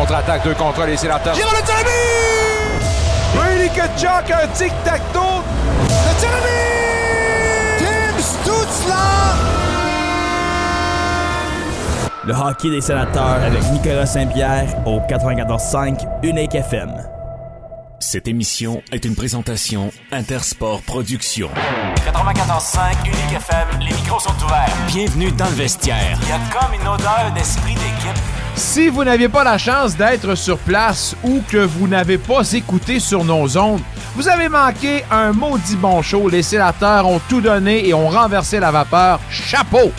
contre-attaque, deux contre les sénateurs. Giro le tirami! Brady Kachuk, un tic-tac-toe. Le tirami! Tim Stutzla! Le hockey des sénateurs avec Nicolas Saint-Pierre au 94.5 Unique FM. Cette émission est une présentation Intersport Productions. 94.5 Unique FM, les micros sont ouverts. Bienvenue dans le vestiaire. Il y a comme une odeur d'esprit d'équipe. Si vous n'aviez pas la chance d'être sur place ou que vous n'avez pas écouté sur nos ondes, vous avez manqué un maudit bon show. Les sénateurs ont tout donné et ont renversé la vapeur. Chapeau!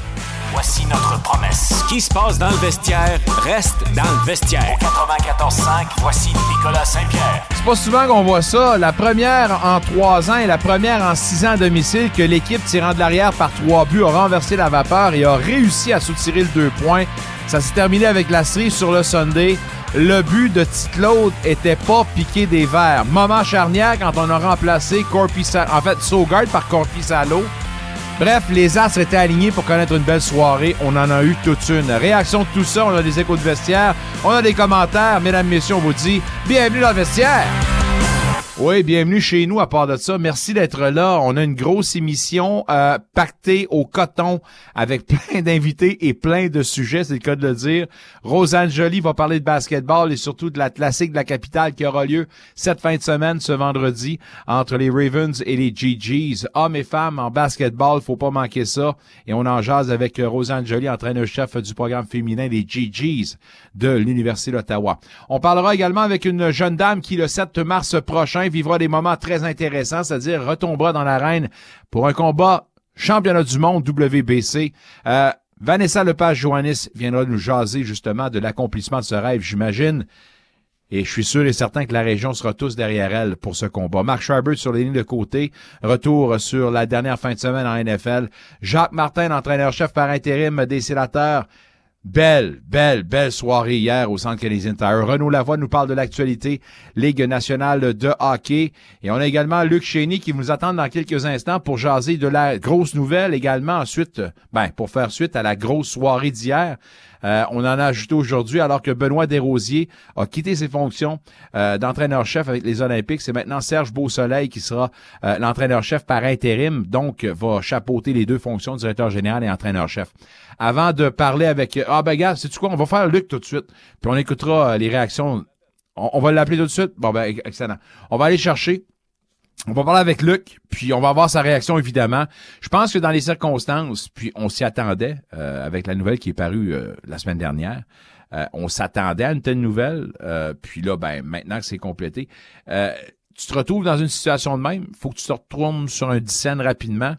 Voici notre promesse. Ce qui se passe dans le vestiaire reste dans le vestiaire. Au 94.5, voici Nicolas Saint-Pierre. C'est pas souvent qu'on voit ça. La première en trois ans et la première en six ans à domicile que l'équipe tirant de l'arrière par trois buts a renversé la vapeur et a réussi à soutirer le deux points. Ça s'est terminé avec la série sur le Sunday. Le but de Tite-Claude était pas piqué des verres. Moment charnière quand on a remplacé Corpi en fait Sogard par Corpi Salo. Bref, les astres étaient alignés pour connaître une belle soirée. On en a eu toute une. Réaction de tout ça, on a des échos de vestiaire, on a des commentaires. Mesdames, messieurs, on vous dit bienvenue dans le vestiaire. Oui, bienvenue chez nous à part de ça. Merci d'être là. On a une grosse émission euh, pactée au coton avec plein d'invités et plein de sujets, c'est le cas de le dire. Rosanne Jolie va parler de basketball et surtout de la classique de la capitale qui aura lieu cette fin de semaine, ce vendredi, entre les Ravens et les GGs. Hommes et femmes en basketball, faut pas manquer ça. Et on en jase avec euh, Rosanne Jolie, entraîneur-chef du programme féminin des GGs de l'Université d'Ottawa. On parlera également avec une jeune dame qui, le 7 mars prochain, vivra des moments très intéressants, c'est-à-dire retombera dans l'arène pour un combat championnat du monde WBC. Euh, Vanessa Lepage-Joannis viendra nous jaser justement de l'accomplissement de ce rêve, j'imagine. Et je suis sûr et certain que la région sera tous derrière elle pour ce combat. Marc Schreiber sur les lignes de côté. Retour sur la dernière fin de semaine en NFL. Jacques Martin, entraîneur-chef par intérim des sénateurs. Belle, belle, belle soirée hier au Centre Canadien Tire. Renaud Lavoie nous parle de l'actualité Ligue nationale de hockey. Et on a également Luc Chény qui nous attend dans quelques instants pour jaser de la grosse nouvelle également ensuite, ben, pour faire suite à la grosse soirée d'hier. Euh, on en a ajouté aujourd'hui alors que Benoît Desrosiers a quitté ses fonctions euh, d'entraîneur-chef avec les Olympiques. C'est maintenant Serge Beausoleil qui sera euh, l'entraîneur-chef par intérim, donc va chapeauter les deux fonctions, directeur général et entraîneur-chef. Avant de parler avec... Ah ben gars, sais-tu quoi? On va faire Luc tout de suite, puis on écoutera les réactions. On, on va l'appeler tout de suite? Bon ben, excellent. On va aller chercher on va parler avec Luc, puis on va voir sa réaction évidemment. Je pense que dans les circonstances, puis on s'y attendait euh, avec la nouvelle qui est parue euh, la semaine dernière. euh, on s'attendait à une telle nouvelle, puis là, ben maintenant que c'est complété, tu te retrouves dans une situation de même. faut que tu te retournes sur un dixaine rapidement.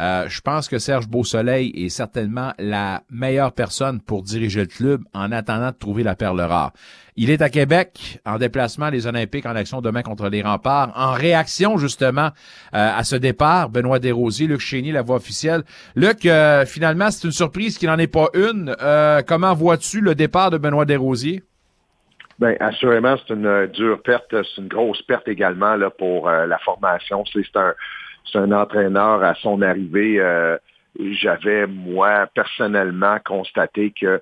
Euh, je pense que Serge Beausoleil est certainement la meilleure personne pour diriger le club en attendant de trouver la perle rare. Il est à Québec en déplacement les Olympiques en action demain contre les remparts en réaction justement euh, à ce départ. Benoît Desrosiers, Luc Chénier, la voix officielle. Luc, euh, finalement, c'est une surprise qu'il n'en est pas une. Euh, comment vois-tu le départ de Benoît Desrosiers? Bien, assurément, c'est une dure perte, c'est une grosse perte également là, pour la formation. C'est un, c'est un entraîneur à son arrivée. euh, J'avais, moi, personnellement, constaté que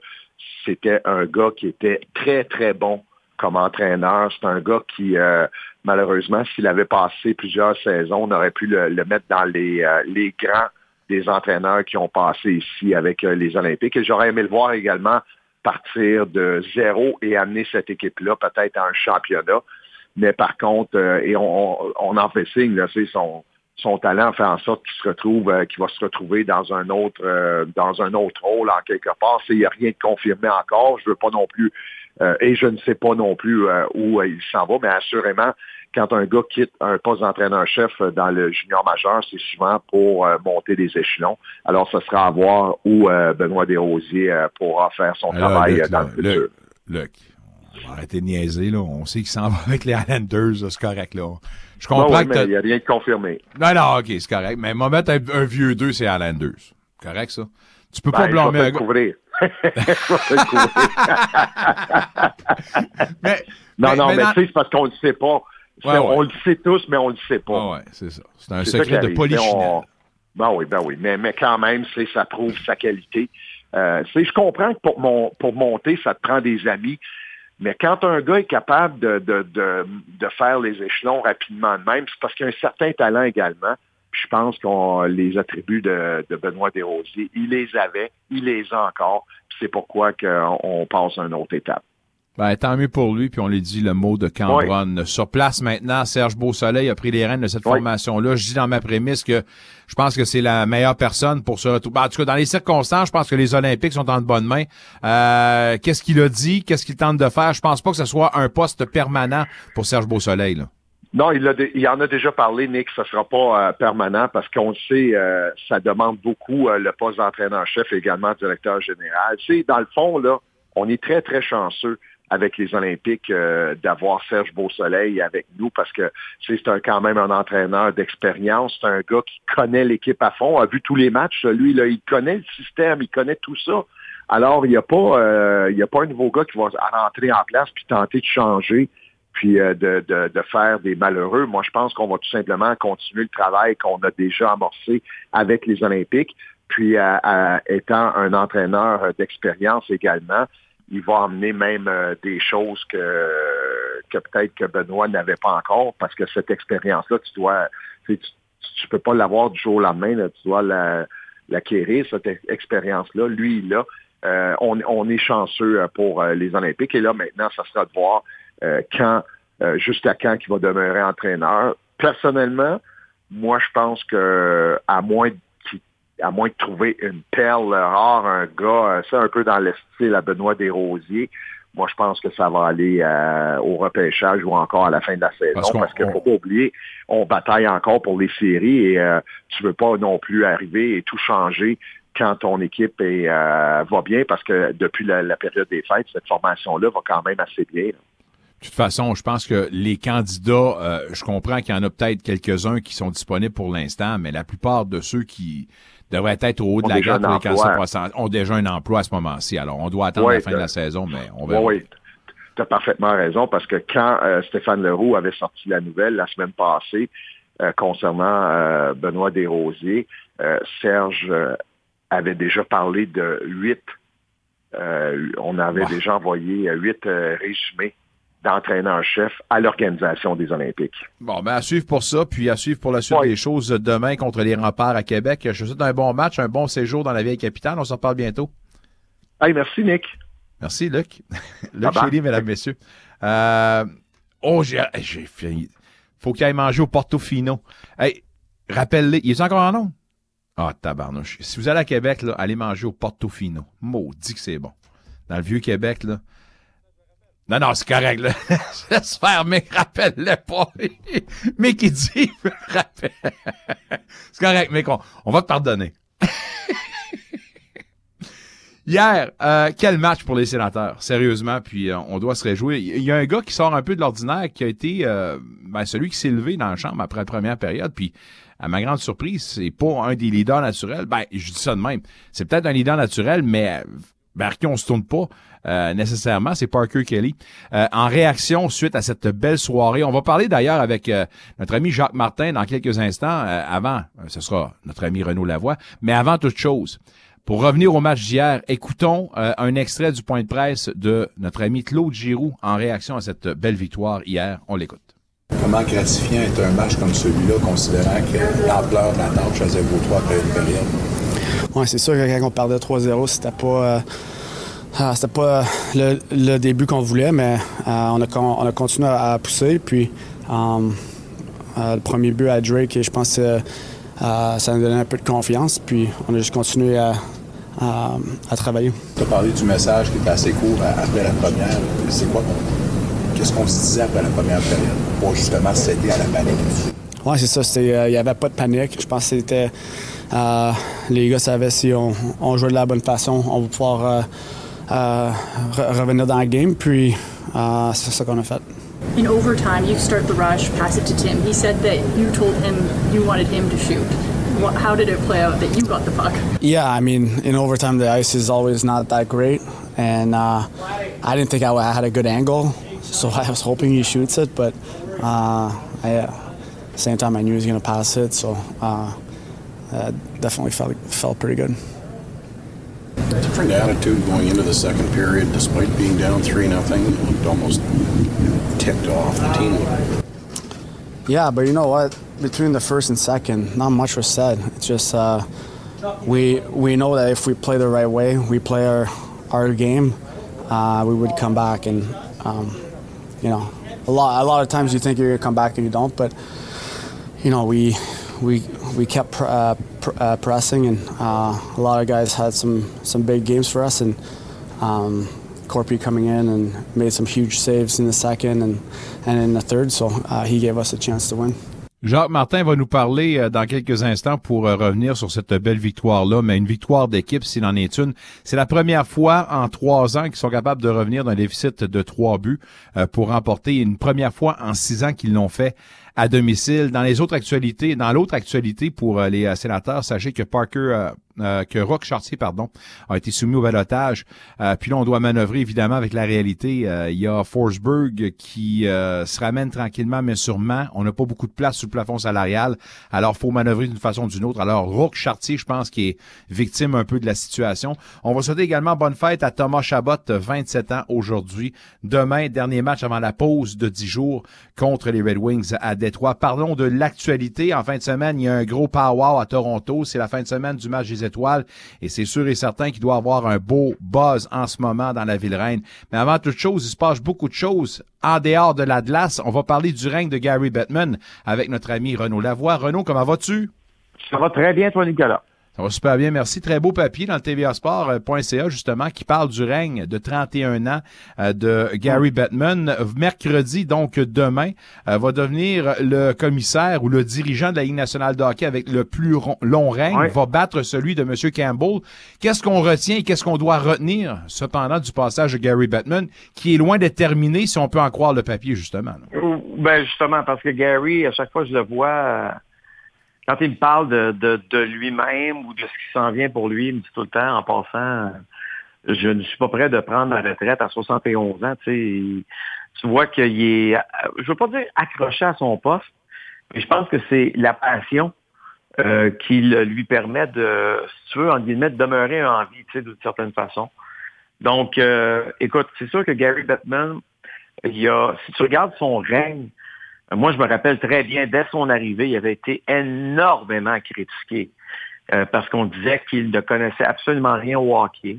c'était un gars qui était très, très bon comme entraîneur. C'est un gars qui, euh, malheureusement, s'il avait passé plusieurs saisons, on aurait pu le, mettre dans les, euh, les grands des entraîneurs qui ont passé ici avec les Olympiques. Et j'aurais aimé le voir également partir de zéro et amener cette équipe-là peut-être à un championnat. Mais par contre, et on, on, on en fait signe, là, c'est son, son talent fait en sorte qu'il se retrouve, euh, qu'il va se retrouver dans un autre, euh, dans un autre rôle en quelque part. Il n'y a rien de confirmé encore. Je veux pas non plus, euh, et je ne sais pas non plus où il s'en va, mais assurément, quand un gars quitte un poste d'entraîneur-chef dans le junior majeur, c'est souvent pour monter des échelons. Alors, ce sera à voir où Benoît Desrosiers pourra faire son Alors, travail Luc, dans là, le futur. Luc, Luc, on va arrêter de niaiser, là. On sait qu'il s'en va avec les Highlanders, c'est correct, là. Je Bon, comprends que mais il n'y a rien de confirmé. Non, non, ok, c'est correct. Mais moi, mettre un, un vieux 2, c'est Highlanders. Correct, ça? Tu peux Ben, pas je blâmer un couvrir. Mais, non, non, mais, dans- tu sais, c'est parce qu'on ne le sait pas. C'est- Ouais, ouais. On le sait tous, mais on ne le sait pas. Ah ouais, c'est ça. C'est un secret de polichinelle. Mais on- Ben oui, ben oui. Mais, mais quand même, ça prouve sa qualité. Euh, je comprends que pour, mon, pour monter, ça te prend des amis. Mais quand un gars est capable de, de, de, de faire les échelons rapidement de même, c'est parce qu'il a un certain talent également. Je pense qu'on les attributs de, Benoît Desrosiers, il les avait, il les a encore. C'est pourquoi qu'on on passe à une autre étape. Ben, tant mieux pour lui, puis on lui dit le mot de Cambronne. Sur place maintenant, Serge Beausoleil a pris les rênes de cette Oui. formation-là. Je dis dans ma prémisse que je pense que c'est la meilleure personne pour se retrouver. Ben, en tout cas, dans les circonstances, je pense que les Olympiques sont en de bonnes mains. Euh, qu'est-ce qu'il a dit? Qu'est-ce qu'il tente de faire? Je pense pas que ce soit un poste permanent pour Serge Beausoleil. Là. Non, il, a il en a déjà parlé, Nick, ce ne sera pas euh, permanent parce qu'on le sait, euh, ça demande beaucoup euh, le poste d'entraîneur-chef et également directeur général. Tu sais, dans le fond, là, on est très, très chanceux avec les Olympiques euh, d'avoir Serge Beausoleil avec nous parce que c'est un- quand même un entraîneur d'expérience. C'est un gars qui connaît l'équipe à fond, a vu tous les matchs. Lui, là, il connaît le système, il connaît tout ça. Alors, il n'y a pas euh, il y a pas un nouveau gars qui va rentrer en place puis tenter de changer puis euh, de, de, de faire des malheureux. Moi, je pense qu'on va tout simplement continuer le travail qu'on a déjà amorcé avec les Olympiques. Puis, étant un entraîneur euh, d'expérience également, il va amener même euh, des choses que, que peut-être que Benoît n'avait pas encore, parce que cette expérience-là, tu dois, tu, peux pas l'avoir du jour au lendemain, tu dois la- l'acquérir, cette ex- expérience-là. Lui, il l'a. Euh, on, on est chanceux euh, pour euh, les Olympiques. Et là, maintenant, ça sera de voir quand, jusqu'à quand il va demeurer entraîneur. Personnellement, moi, je pense que à moins à moins de trouver une perle rare, un gars, euh, ça un peu dans le style à Benoît Desrosiers, moi, je pense que ça va aller euh, au repêchage ou encore à la fin de la saison. Parce Parce, qu'il faut pas oublier, on bataille encore pour les séries et euh, tu veux pas non plus arriver et tout changer quand ton équipe est, euh, va bien, parce que depuis la, la période des fêtes, cette formation-là va quand même assez bien. là. De toute façon, je pense que les candidats, euh, je comprends qu'il y en a peut-être quelques-uns qui sont disponibles pour l'instant, mais la plupart de ceux qui devraient être au haut de la gamme pour les pour- ont déjà un emploi à ce moment-ci. Alors, on doit attendre la fin de la saison, mais on verra. oui. Tu as parfaitement raison parce que quand euh, Stéphane Leroux avait sorti la nouvelle la semaine passée euh, concernant euh, Benoît Desrosiers, Serge avait déjà parlé de huit. euh, on avait déjà envoyé huit résumés d'entraîneurs-chefs à l'organisation des Olympiques. Bon, ben à suivre pour ça, puis à suivre pour la suite Oui. des choses demain contre les remparts à Québec. Je vous souhaite un bon match, un bon séjour dans la vieille capitale. On se reparle bientôt. Hey, merci, Nick. Merci, Luc. Luc. Chély, mesdames, messieurs. Euh, oh, j'ai, j'ai fini. Faut qu'il aille manger au Portofino. Hey, rappelle-les. Il est encore en nom? Ah, tabarnouche. Si vous allez à Québec, là, allez manger au Portofino. Maudit que c'est bon. Dans le vieux Québec, là. Non, non, c'est correct, là. Faire, mais rappelle-le pas. mais qui dit, rappelle. c'est correct, mais on, on va te pardonner. Hier, euh, quel match pour les sénateurs, sérieusement, puis euh, on doit se réjouir. Il y a un gars qui sort un peu de l'ordinaire, qui a été euh, ben, celui qui s'est levé dans la chambre après la première période, puis à ma grande surprise, c'est pas un des leaders naturels. Ben, je dis ça de même. C'est peut-être un leader naturel, mais vers qui on se tourne pas euh, nécessairement, c'est Parker Kelly. Euh, en réaction suite à cette belle soirée, on va parler d'ailleurs avec euh, notre ami Jacques Martin dans quelques instants. Euh, avant, euh, ce sera notre ami Renaud Lavoie, mais avant toute chose, pour revenir au match d'hier, écoutons euh, un extrait du point de presse de notre ami Claude Giroux en réaction à cette belle victoire hier. On l'écoute. Comment gratifiant est un match comme celui-là, considérant que l'ampleur de la tâche beau trois après une période? Ouais, c'est sûr que quand on perdait 3-0, c'était pas, euh, ah, c'était pas euh, le, le début qu'on voulait, mais euh, on, a, con- on a continué à, à pousser. Puis euh, le premier but à Drake, je pense que ça nous donnait un peu de confiance. Puis on a juste continué à, à- à travailler. Tu as parlé du message qui était assez court après la première. C'est quoi Qu'est-ce qu'on se disait après la première période pour justement céder à la panique? Oui, c'est ça. Il n'y avait pas de panique. Je pense que c'était. Euh, les gars savaient si on, on jouait de la bonne façon, on va pouvoir euh, euh, re- revenir dans le game. Puis c'est ça qu'on a fait. In overtime, you start the rush, pass it to Tim. He said that you told him you wanted him to shoot. How did it play out that you got the puck? Yeah, I mean, in overtime, the ice is always not that great. And uh, I didn't think I had a good angle. So I was hoping he shoots it. But uh, I, same time, I knew he was going to pass it. So uh, uh, definitely felt, felt pretty good. Different attitude going into the second period, despite being down 3 nothing. It looked almost ticked off the team. Yeah, but you know what? Between the first and second, not much was said. It's just uh, we we know that if we play the right way, we play our our game, uh, we would come back. And um, you know, a lot a lot of times you think you're gonna come back and you don't. But you know, we we we kept pr- uh, pr- uh, pressing, and uh, a lot of guys had some some big games for us, and. Um, Corpy coming in and made some huge saves in the second and, and in the third, so he gave us a chance to win. Jacques Martin va nous parler euh, dans quelques instants pour euh, revenir sur cette belle victoire-là, mais une victoire d'équipe s'il en est une. C'est la première fois en trois ans qu'ils sont capables de revenir d'un déficit de trois buts euh, pour remporter une première fois en six ans qu'ils l'ont fait à domicile. Dans les autres actualités, dans l'autre actualité pour les sénateurs, sachez que Parker euh, que Rock Chartier, pardon, a été soumis au balotage. Euh, puis là, on doit manœuvrer évidemment avec la réalité. Euh, il y a Forsberg qui se ramène tranquillement, mais sûrement. On n'a pas beaucoup de place sur le plafond salarial. Alors, faut manœuvrer d'une façon ou d'une autre. Alors, Rock Chartier, je pense, qui est victime un peu de la situation. On va souhaiter également bonne fête à Thomas Chabot, 27 ans aujourd'hui. Demain, dernier match avant la pause de 10 jours contre les Red Wings à Détroit. Parlons de l'actualité. En fin de semaine, il y a un gros power à Toronto. C'est la fin de semaine du match des et c'est sûr et certain qu'il doit avoir un beau buzz en ce moment dans la ville reine. Mais avant toute chose, il se passe beaucoup de choses en dehors de la glace. On va parler du règne de Gary Bettman avec notre ami Renaud Lavoie. Renaud, comment vas-tu? Ça va très bien, toi, Nicolas. Ça va super bien, merci. Très beau papier dans le tvasport.ca, justement, qui parle du règne de 31 ans euh, de Gary Bettman. Mercredi, donc demain, euh, va devenir le commissaire ou le dirigeant de la Ligue nationale de hockey avec le plus long règne, va battre celui de M. Campbell. Qu'est-ce qu'on retient et qu'est-ce qu'on doit retenir, cependant, du passage de Gary Bettman, qui est loin d'être terminé, si on peut en croire le papier, justement? Ben, justement, parce que Gary, à chaque fois que je le vois quand il me parle de, lui-même ou de ce qui s'en vient pour lui, il me dit tout le temps, en passant, je ne suis pas prêt de prendre la retraite à 71 ans. Tu, vois qu'il est, je veux pas dire accroché à son poste, mais je pense que c'est la passion euh, qui lui permet de, si tu veux, en guillemets, de demeurer en vie, d'une certaine façon. Donc, euh, écoute, c'est sûr que Gary Bettman, si tu regardes son règne, moi, je me rappelle très bien, dès son arrivée, il avait été énormément critiqué euh, parce qu'on disait qu'il ne connaissait absolument rien au hockey.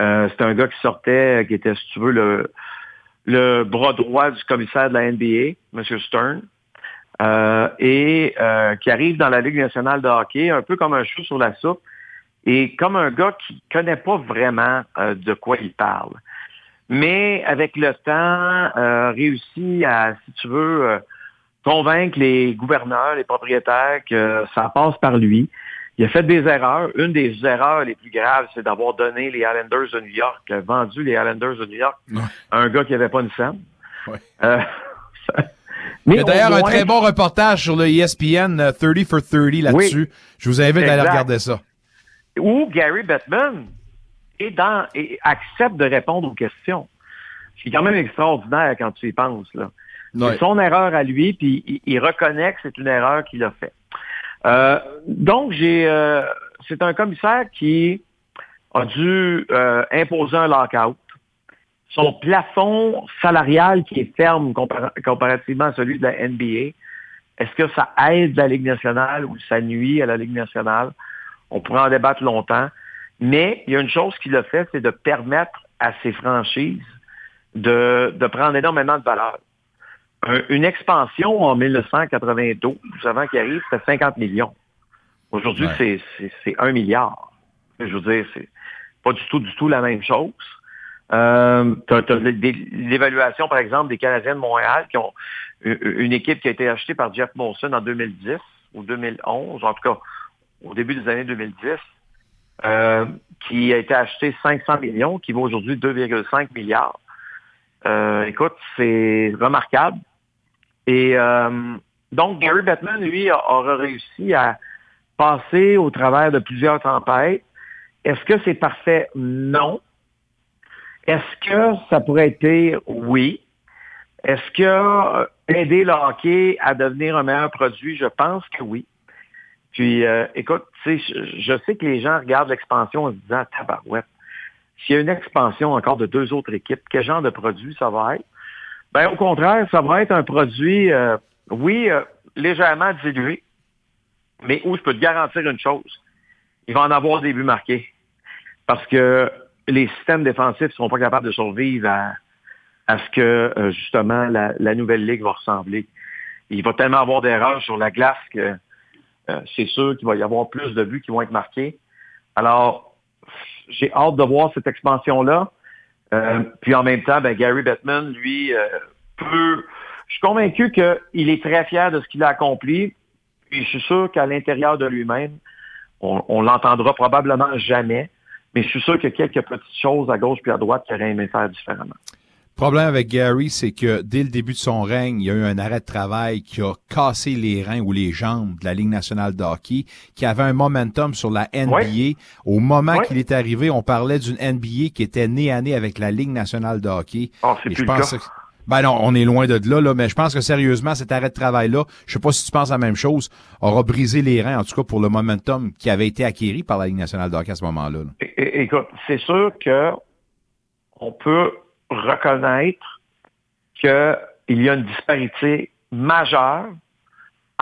Euh, c'est un gars qui sortait, qui était, si tu veux, le, le bras droit du commissaire de la NBA, M. Stern, euh, et qui arrive dans la Ligue nationale de hockey, un peu comme un chou sur la soupe, et comme un gars qui ne connaît pas vraiment de quoi il parle. Mais avec le temps, réussit à, si tu veux, convaincre les gouverneurs, les propriétaires que ça passe par lui. Il a fait des erreurs. Une des erreurs les plus graves, c'est d'avoir donné les Islanders de New York, vendu les Islanders de New York à un gars qui n'avait pas une scène. Euh, il y a d'ailleurs un très bon reportage sur le ESPN 30 euh, for 30 là-dessus. Je vous invite à aller regarder ça. Où Gary Bettman est dans, et accepte de répondre aux questions. C'est quand même extraordinaire quand tu y penses. Là. C'est son erreur à lui, puis il, reconnaît que c'est une erreur qu'il a faite. Euh, donc, j'ai, euh, c'est un commissaire qui a dû euh, imposer un lockout. Son plafond salarial qui est ferme comparativement à celui de la NBA, est-ce que ça aide la Ligue nationale ou ça nuit à la Ligue nationale? On pourrait en débattre longtemps. Mais il y a une chose qu'il a fait, c'est de permettre à ses franchises de, de prendre énormément de valeur une expansion en 1992, avant qu'il arrive, c'était 50 millions. Aujourd'hui, c'est, c'est, 1 milliard. Je veux dire, c'est pas du tout, du tout la même chose. Euh, l'évaluation, par exemple, des Canadiens de Montréal qui ont une équipe qui a été achetée par Jeff Monson en 2010 ou 2011, en tout cas au début des années 2010, euh, qui a été acheté 500 millions, qui vaut aujourd'hui 2,5 milliards. Euh, écoute, c'est remarquable. Et euh, donc, Gary Bettman, lui, aura réussi à passer au travers de plusieurs tempêtes. Est-ce que c'est parfait? Non. Est-ce que ça pourrait être oui? Est-ce que euh, aider le hockey à devenir un meilleur produit? Je pense que oui. Puis, écoute, je, je sais que les gens regardent l'expansion en se disant, tabarouette, s'il y a une expansion encore de deux autres équipes, quel genre de produit ça va être? Ben, au contraire, ça va être un produit, euh, oui, euh, légèrement dilué, mais où je peux te garantir une chose. Il va en avoir des buts marqués. Parce que les systèmes défensifs ne seront pas capables de survivre à, à ce que, euh, justement, la, la, nouvelle ligue va ressembler. Il va tellement avoir d'erreurs sur la glace que c'est sûr qu'il va y avoir plus de buts qui vont être marqués. Alors, j'ai hâte de voir cette expansion-là. Euh, puis en même temps, ben, Gary Bettman, lui, euh, peut. Je suis convaincu qu'il est très fier de ce qu'il a accompli. Puis je suis sûr qu'à l'intérieur de lui-même, on, on l'entendra probablement jamais. Mais je suis sûr qu'il y a quelques petites choses à gauche puis à droite qu'il aurait aimé faire différemment. Le problème avec Gary, c'est que dès le début de son règne, il y a eu un arrêt de travail qui a cassé les reins ou les jambes de la Ligue nationale de hockey, qui avait un momentum sur la NBA. Au moment qu'il est arrivé, on parlait d'une NBA qui était née à nez avec la Ligue nationale de hockey. Oh, c'est plus pense le cas. Ben non, on est loin de là, là, mais je pense que sérieusement, cet arrêt de travail-là, je sais pas si tu penses la même chose, aura brisé les reins, en tout cas pour le momentum qui avait été acquis par la Ligue nationale de hockey à ce moment-là. Écoute, c'est sûr que on peut reconnaître qu'il y a une disparité majeure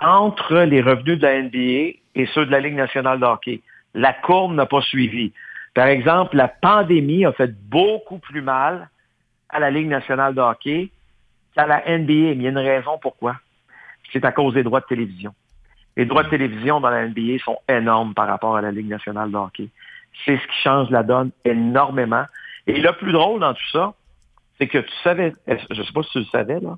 entre les revenus de la NBA et ceux de la Ligue nationale de hockey. La courbe n'a pas suivi. Par exemple, la pandémie a fait beaucoup plus mal à la Ligue nationale de hockey qu'à la NBA. Mais il y a une raison pourquoi. C'est à cause des droits de télévision. Les droits de télévision dans la NBA sont énormes par rapport à la Ligue nationale de hockey. C'est ce qui change la donne énormément. Et le plus drôle dans tout ça, c'est que tu savais, je ne sais pas si tu le savais, là,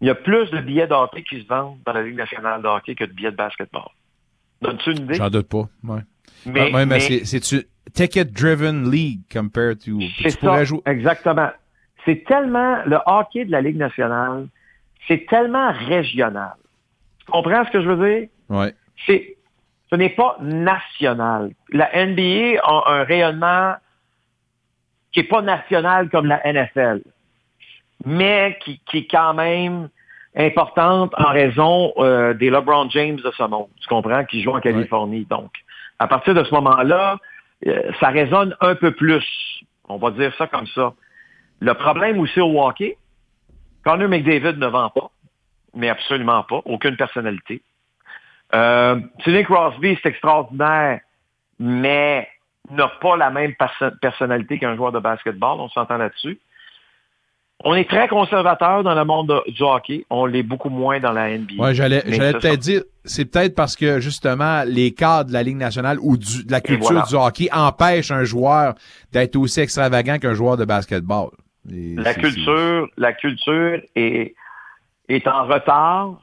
il y a plus de billets de hockey qui se vendent dans la Ligue nationale de hockey que de billets de basketball. Donnes-tu une idée? J'en doute pas, ouais. Mais, ouais, mais, c'est-tu ticket-driven league compared to... C'est ça, jouer... exactement. C'est tellement, le hockey de la Ligue nationale, c'est tellement régional. Tu comprends ce que je veux dire? Oui. C'est, ce n'est pas national. La NBA a un rayonnement qui n'est pas nationale comme la NFL, mais qui, qui est quand même importante en raison euh, des LeBron James de ce monde, tu comprends, qui jouent en Californie. Donc, à partir de ce moment-là, euh, ça résonne un peu plus. On va dire ça comme ça. Le problème aussi au hockey, Connor McDavid ne vend pas, mais absolument pas, aucune personnalité. Euh, Sidney Crosby, c'est extraordinaire, mais n'a pas la même personnalité qu'un joueur de basketball, on s'entend là-dessus. On est très conservateur dans le monde du hockey. On l'est beaucoup moins dans la NBA. Oui, j'allais, peut-être dire, c'est peut-être parce que justement les cadres de la Ligue nationale ou de la culture du hockey empêchent un joueur d'être aussi extravagant qu'un joueur de basketball. la culture, la culture est, est en retard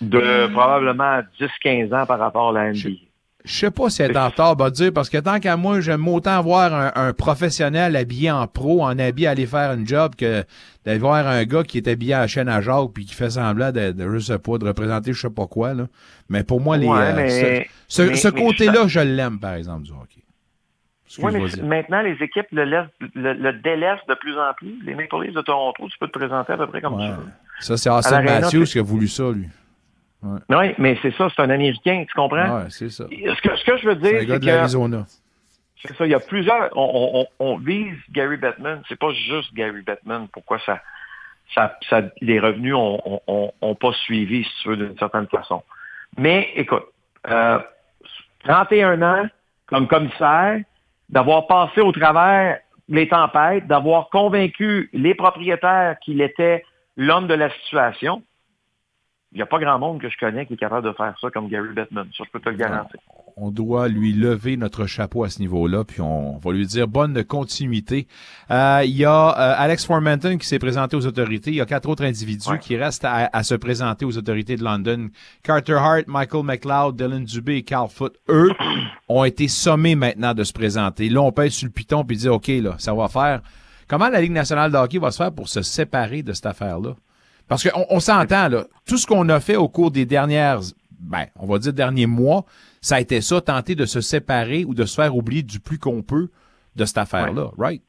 de probablement 10-15 ans par rapport à la NBA. Je sais pas si elle est en retard, va dire, parce que tant qu'à moi, j'aime autant voir un, professionnel habillé en pro, en habit, aller faire un job que d'aller voir un gars qui est habillé à la chaîne à Jacques puis qui fait semblant de, de, je sais pas, de représenter je sais pas quoi, là. Mais pour moi, les, euh, ce, côté-là, je l'aime, par exemple, du hockey. Oui, mais maintenant, les équipes le, laissent, le, délaissent de plus en plus. Les Maple Leafs de Toronto, tu peux te présenter à peu près comme ça. Ça, c'est Austin Matthews qui a voulu ça, lui. Oui, mais c'est ça, c'est un Américain, tu comprends? Oui, c'est ça. Ce que, ce que je veux dire, c'est que... C'est ça, il y a plusieurs... On, on, on vise Gary Bettman, c'est pas juste Gary Bettman, pourquoi ça, ça, ça les revenus ont, ont, pas suivi, si tu veux, d'une certaine façon. Mais, écoute, euh, 31 ans comme commissaire, d'avoir passé au travers les tempêtes, d'avoir convaincu les propriétaires qu'il était l'homme de la situation, il n'y a pas grand monde que je connais qui est capable de faire ça comme Gary Bettman. Ça, je peux te le garantir. On doit lui lever notre chapeau à ce niveau-là, puis on va lui dire bonne continuité. Euh, il y a euh, Alex Formanton qui s'est présenté aux autorités. Il y a quatre autres individus qui restent à, se présenter aux autorités de London. Carter Hart, Michael McLeod, Dylan Dubé et Carl Foote, eux, ont été sommés maintenant de se présenter. Là, on pèse sur le piton puis dire, OK, là, ça va faire. Comment la Ligue nationale de hockey va se faire pour se séparer de cette affaire-là? Parce qu'on on, s'entend, là. Tout ce qu'on a fait au cours des dernières, ben, on va dire derniers mois, ça a été ça, tenter de se séparer ou de se faire oublier du plus qu'on peut de cette affaire-là, right?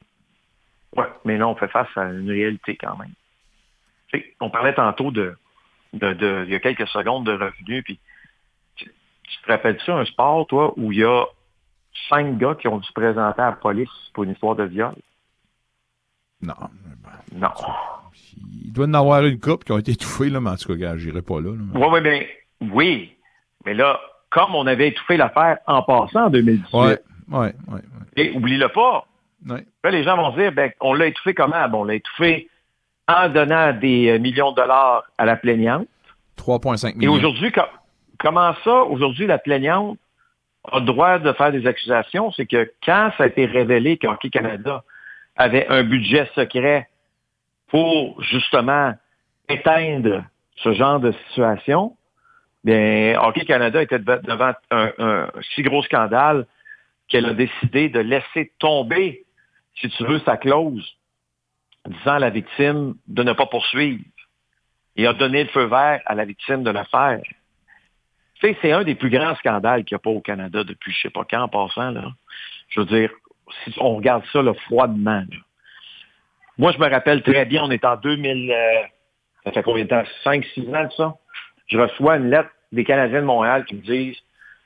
Oui, mais là, on fait face à une réalité quand même. on parlait tantôt de, de, de, il y a quelques secondes de revenus, puis tu, te rappelles-tu un sport, toi, où il y a cinq gars qui ont dû se présenter à la police pour une histoire de viol? Non. Non. Il doit y en avoir une coupe qui ont été étouffées, là, mais en tout cas, j'irai pas là. Oui, oui, mais oui. Mais là, comme on avait étouffé l'affaire en passant en 2018. Oui, oui, oui. Et oublie-le pas. Ouais. Là, les gens vont se dire, ben, on l'a étouffé comment? Bon, on l'a étouffé en donnant des euh, millions de dollars à la plaignante. 3,5 Et millions. aujourd'hui, com- comment ça, aujourd'hui, la plaignante a le droit de faire des accusations? C'est que quand ça a été révélé que Hockey Canada avait un budget secret pour justement éteindre ce genre de situation, bien, Hockey Canada était deva- devant un, si gros scandale qu'elle a décidé de laisser tomber, si tu veux, sa clause, disant à la victime de ne pas poursuivre et a donné le feu vert à la victime de le faire. Tu sais, c'est un des plus grands scandales qu'il n'y a pas au Canada depuis je sais pas quand en passant. Là. Je veux dire, si on regarde ça là, froidement. là. Moi, je me rappelle très bien, on est en 2000, euh, ça fait combien de temps? 5, 6 ans de ça? Je reçois une lettre des Canadiens de Montréal qui me disent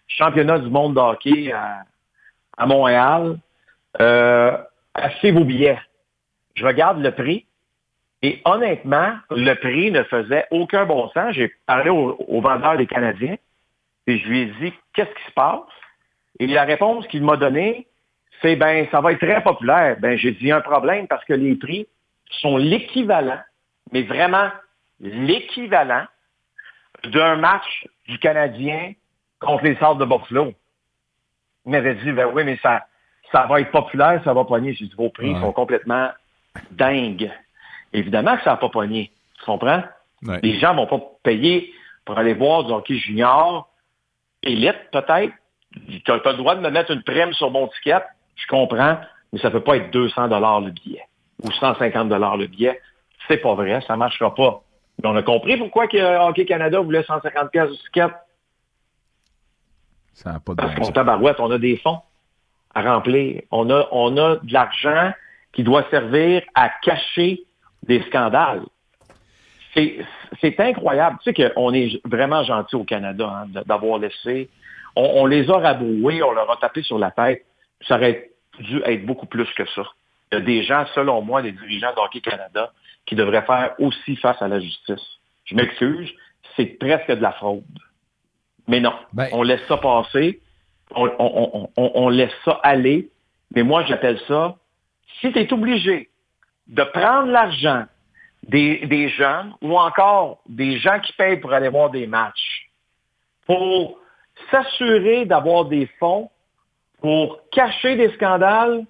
Championnat du monde de hockey à, Montréal, euh, achetez vos billets. Je regarde le prix, et honnêtement, le prix ne faisait aucun bon sens. J'ai parlé au, au vendeur des Canadiens et je lui ai dit qu'est-ce qui se passe? Et la réponse qu'il m'a donnée, c'est ben ça va être très populaire. Ben j'ai dit un problème parce que les prix sont l'équivalent, mais vraiment l'équivalent d'un match du Canadien contre les Sables de Buffalo. Il m'avait dit ben oui, mais ça, ça va être populaire, ça va pogner. J'ai dit vos prix Ouais. sont complètement dingues. Évidemment que ça n'a pas pogné. Tu comprends? Ouais. Les gens vont pas payer pour aller voir du hockey junior, élite peut-être. Tu as le droit de me mettre une prime sur mon ticket, je comprends, mais ça peut pas être 200 dollars le billet ou 150 dollars le billet. C'est pas vrai, ça marchera pas. Mais on a compris pourquoi que Hockey Canada voulait 150 pièces du ticket. Ça n'a pas de Parce qu'on tabarouette, on a des fonds à remplir. On a, on a de l'argent qui doit servir à cacher des scandales. C'est incroyable. Tu sais qu'on est vraiment gentil au Canada hein, de- d'avoir laissé. On, on les a raboués, on leur a tapé sur la tête. Ça aurait dû être beaucoup plus que ça. Il y a des gens, selon moi, des dirigeants d'Hockey Canada, qui devraient faire aussi face à la justice. Je m'excuse, c'est presque de la fraude. Mais non, Ben- on laisse ça passer, on, on- on- on- on laisse ça aller. Mais moi, j'appelle ça, si tu es obligé de prendre l'argent des, des jeunes ou encore des gens qui payent pour aller voir des matchs pour s'assurer d'avoir des fonds pour cacher des scandales,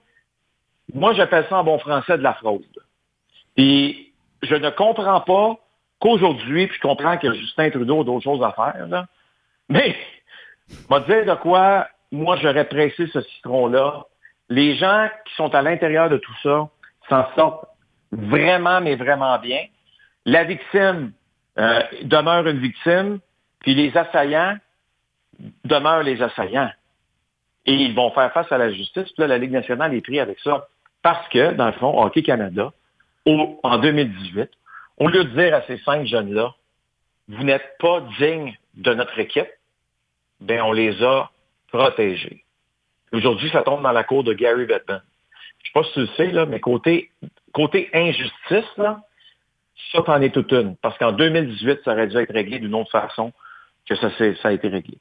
moi j'appelle ça en bon français de la fraude. Puis je ne comprends pas qu'aujourd'hui, puis je comprends que Justin Trudeau a d'autres choses à faire, là, mais te dire de quoi moi j'aurais pressé ce citron-là. Les gens qui sont à l'intérieur de tout ça s'en sortent vraiment, mais vraiment bien. La victime euh, demeure une victime, puis les assaillants demeurent les assaillants. Et ils vont faire face à la justice. Puis là, la Ligue nationale est prise avec ça. Parce que, dans le fond, Hockey Canada, en 2018, au lieu de dire à ces cinq jeunes-là, vous n'êtes pas dignes de notre équipe, ben on les a protégés. Aujourd'hui, ça tombe dans la cour de Gary Bettman. Je sais pas si tu le sais, là, mais côté, injustice, là, ça, t'en est toute une. Parce qu'en 2018, ça aurait dû être réglé d'une autre façon que ça, ça a été réglé.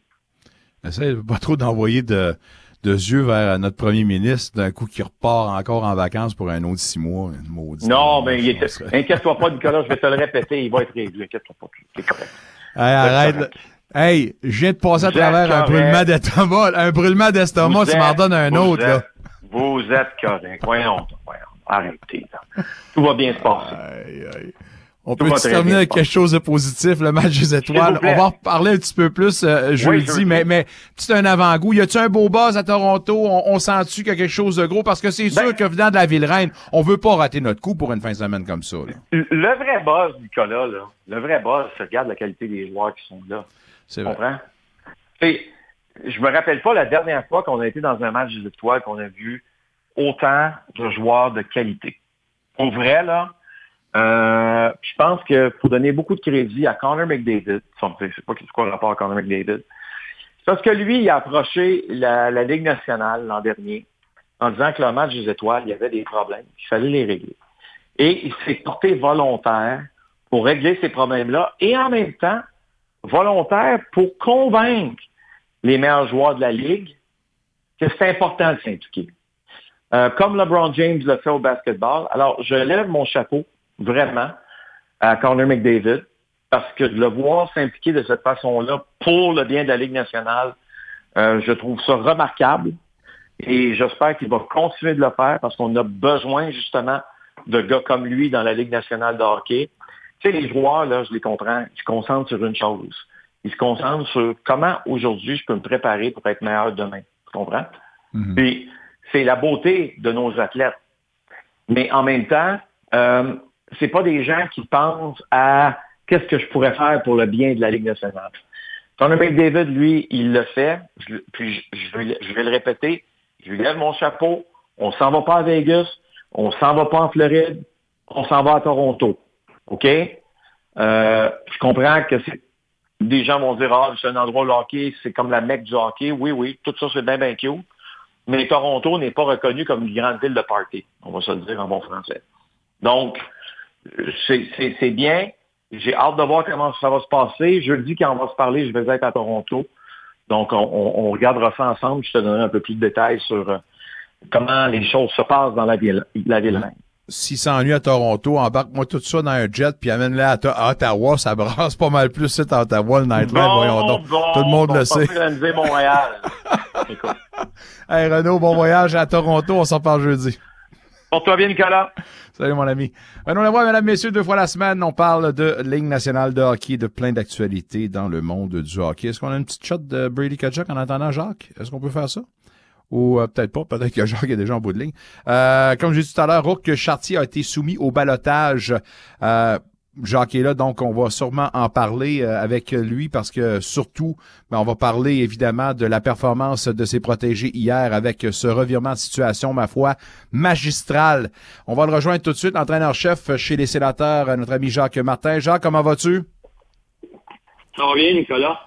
Essaye pas trop d'envoyer de, de yeux vers notre premier ministre d'un coup qui repart encore en vacances pour un autre six mois. Maudite Non, mais serait- inquiète-toi pas, Nicolas, je vais te le répéter, il va être réglé. Inquiète-toi pas, c'est correct. Hey, arrête. correct. Hey, je viens de passer à travers un brûlement d'estomac. Un brûlement d'estomac, tu m'en donnes un autre, là. Vous êtes correct. Voyons, voyons. Arrêtez, là. Tout va bien se passer. Aïe, aïe. On Tout peut terminer avec quelque chose de positif, le match des étoiles? On va en reparler un petit peu plus euh, jeudi, mais, mais c'est un avant-goût. Y a-tu un beau buzz à Toronto? On, on sent-tu qu'il y a quelque chose de gros? Parce que c'est Ben- sûr que venant de la Ville-Reine, on veut pas rater notre coup pour une fin de semaine comme ça. là. Le vrai boss, Nicolas, là, le vrai c'est regarde la qualité des joueurs qui sont là. C'est vrai. comprends? Et je me rappelle pas la dernière fois qu'on a été dans un match des étoiles qu'on a vu autant de joueurs de qualité. Pour vrai, là, euh, je pense que faut donner beaucoup de crédit à Connor McDavid. Je sais pas c'est quoi le rapport à Connor McDavid? Parce que lui, il a approché la, Ligue nationale l'an dernier en disant que le match des étoiles, il y avait des problèmes, il fallait les régler. Et il s'est porté volontaire pour régler ces problèmes-là et en même temps, volontaire pour convaincre les meilleurs joueurs de la Ligue que c'est important de s'impliquer. Euh, comme LeBron James l'a fait au basketball. Alors, je lève mon chapeau, vraiment, à Connor McDavid, parce que de le voir s'impliquer de cette façon-là pour le bien de la Ligue nationale, euh, je trouve ça remarquable. Et j'espère qu'il va continuer de le faire parce qu'on a besoin justement de gars comme lui dans la Ligue nationale de hockey. Tu sais, les joueurs, là, je les comprends, ils se concentrent sur une chose. Ils se concentrent sur comment aujourd'hui je peux me préparer pour être meilleur demain. Tu comprends? Mm-hmm. Puis, c'est la beauté de nos athlètes. Mais en même temps, euh, c'est pas des gens qui pensent à qu'est-ce que je pourrais faire pour le bien de la Ligue nationale. Conor David, lui, il le fait, puis je, vais, le répéter, je lui lève mon chapeau, on s'en va pas à Vegas, on s'en va pas en Floride, on s'en va à Toronto. OK? Euh, je comprends que des gens vont dire, ah, c'est un endroit où hockey, c'est comme la mecque du hockey. Oui, oui, tout ça, c'est bien, bien cute. Mais Toronto n'est pas reconnu comme une grande ville de party. On va se le dire en bon français. Donc, c'est bien. J'ai hâte de voir comment ça va se passer. Jeudi, quand on va se parler, je vais être à Toronto. Donc, on, regardera ça ensemble. Je te donnerai un peu plus de détails sur euh, comment les choses se passent dans la ville, la ville même. S'il s'ennuie à Toronto, embarque-moi tout ça dans un jet puis amène-le à, Ottawa. Ça brasse pas mal plus c'est à Ottawa, le nightlife. voyons donc. tout le monde le sait. Montréal. hey Renaud, bon voyage à Toronto. On s'en parle jeudi. Porte-toi bien, Nicolas. Salut, mon ami. Renaud Lavoie, mesdames, messieurs, deux fois la semaine, on parle de Ligue nationale de hockey, de plein d'actualités dans le monde du hockey. Est-ce qu'on a une petite shot de Brady Kachuk en attendant Jacques? Est-ce qu'on peut faire ça? Ou euh, peut-être pas, peut-être que Jacques est déjà en bout de ligne. Euh, comme j'ai dit tout à l'heure, Rook Chartier a été soumis au balotage. Euh, Jacques est là, donc on va sûrement en parler euh, avec lui parce que surtout, ben, on va parler évidemment de la performance de ses protégés hier avec ce revirement de situation, ma foi, magistral. On va le rejoindre tout de suite, l'entraîneur-chef chez les sénateurs, notre ami Jacques Martin. Jacques, comment vas-tu? Ça va bien, Nicolas.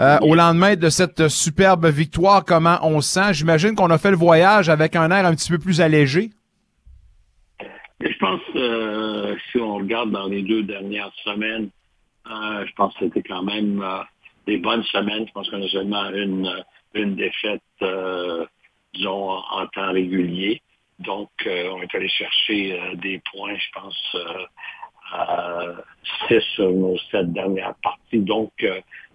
Euh, au lendemain de cette superbe victoire, comment on se sent? J'imagine qu'on a fait le voyage avec un air un petit peu plus allégé. Euh, si on regarde dans les deux dernières semaines, euh, je pense que c'était quand même euh, des bonnes semaines. Je pense qu'on a seulement une, une défaite, disons, en, temps régulier. Donc, on est allé chercher des points, je pense, à six sur nos sept dernières parties. Donc,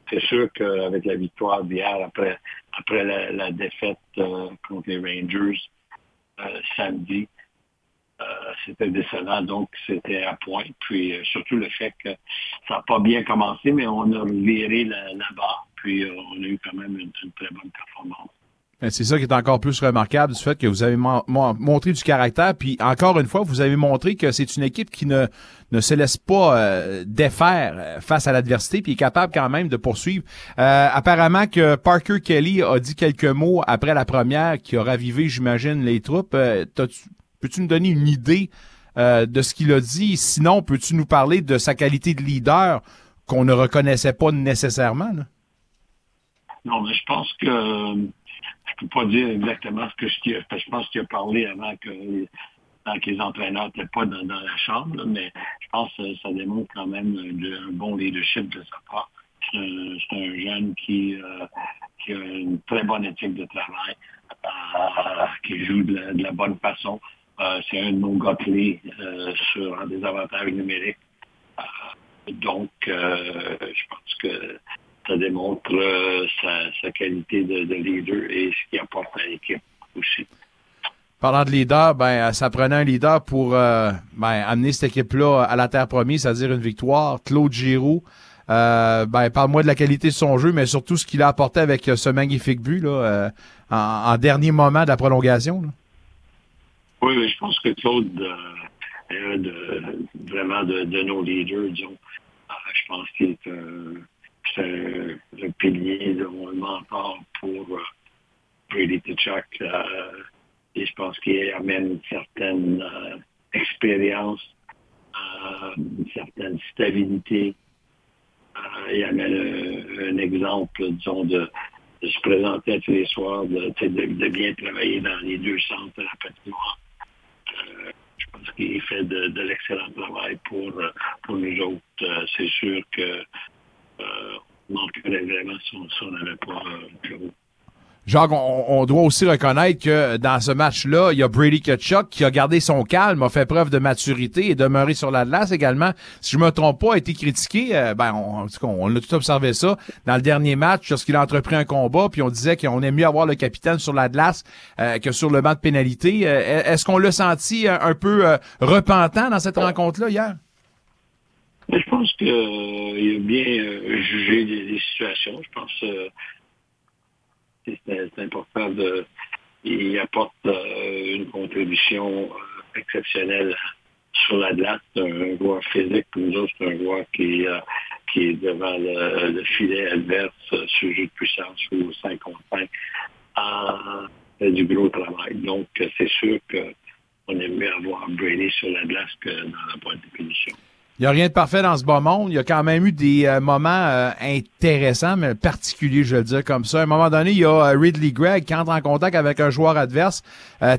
c'est sûr qu'avec la victoire d'hier, après, après la défaite contre les Rangers samedi, c'était décevant, donc c'était à point. Puis euh, surtout le fait que ça n'a pas bien commencé, mais on a viré la, barre, puis euh, on a eu quand même une, très bonne performance. Ben, c'est ça qui est encore plus remarquable du fait que vous avez montré du caractère, puis encore une fois, vous avez montré que c'est une équipe qui ne, ne se laisse pas défaire face à l'adversité, puis est capable quand même de poursuivre. apparemment que Parker Kelly a dit quelques mots après la première qui a ravivé, j'imagine, les troupes. Peux-tu nous donner une idée euh, de ce qu'il a dit? Sinon, peux-tu nous parler de sa qualité de leader qu'on ne reconnaissait pas nécessairement? Non, mais je pense que je peux pas dire exactement ce que je, je pense qu'il a parlé avant que, les entraîneurs n'étaient pas dans, la chambre, mais je pense que ça démontre quand même un, bon leadership de sa part. C'est un, jeune qui, euh, qui, a une très bonne éthique de travail, euh, qui joue de la bonne façon. Euh, c'est un de nos euh, sur des avantages numériques. Euh, donc, je pense que ça démontre sa, qualité de, leader et ce qu'il apporte à l'équipe aussi. Parlant de leader, ben ça prenait un leader pour ben, amener cette équipe-là à la terre promise, c'est-à-dire une victoire. Claude Giroux, ben parle-moi de la qualité de son jeu, mais surtout ce qu'il a apporté avec ce magnifique but là, en, dernier moment de la prolongation. Oui, je pense que Claude euh, est un de, vraiment de, nos leaders, disons. Euh, je pense qu'il est un, pilier, un mentor pour euh, Brady Tuchuk. et je pense qu'il amène une certaine expérience, une certaine stabilité. il amène un, exemple, disons, de, se présenter à tous les soirs, de, de, bien travailler dans les deux centres de la patinoire. Euh, je pense qu'il fait de, de l'excellent travail pour, nous autres. C'est sûr que manquerait vraiment si on n'avait pas Claude. Jacques, on, doit aussi reconnaître que dans ce match-là, il y a Brady Kutchuk qui a gardé son calme, a fait preuve de maturité et demeuré sur la également. Si je me trompe pas, a été critiqué. Euh, ben, on, on, a tout observé ça dans le dernier match lorsqu'il a entrepris un combat, puis on disait qu'on aime mieux avoir le capitaine sur la euh, que sur le banc de pénalité. Euh, est-ce qu'on l'a senti un peu repentant dans cette rencontre-là hier? Je pense qu'il a bien jugé les, situations. Je pense c'est important de. Il apporte euh, une contribution euh, exceptionnelle sur la glace. C'est un joueur physique, nous autres, c'est un joueur qui, euh, qui est devant le, filet adverse sur jeu de puissance ou 5 contre 5 fait du gros travail. Donc, c'est sûr qu'on aime mieux avoir Brady sur la glace que dans la boîte de punition. Il n'y a rien de parfait dans ce bas monde. Il y a quand même eu des euh, moments euh, intéressants, mais particuliers, je vais le dire comme ça. À un moment donné, il y a euh, Ridley Gregg qui entre en contact avec un joueur adverse,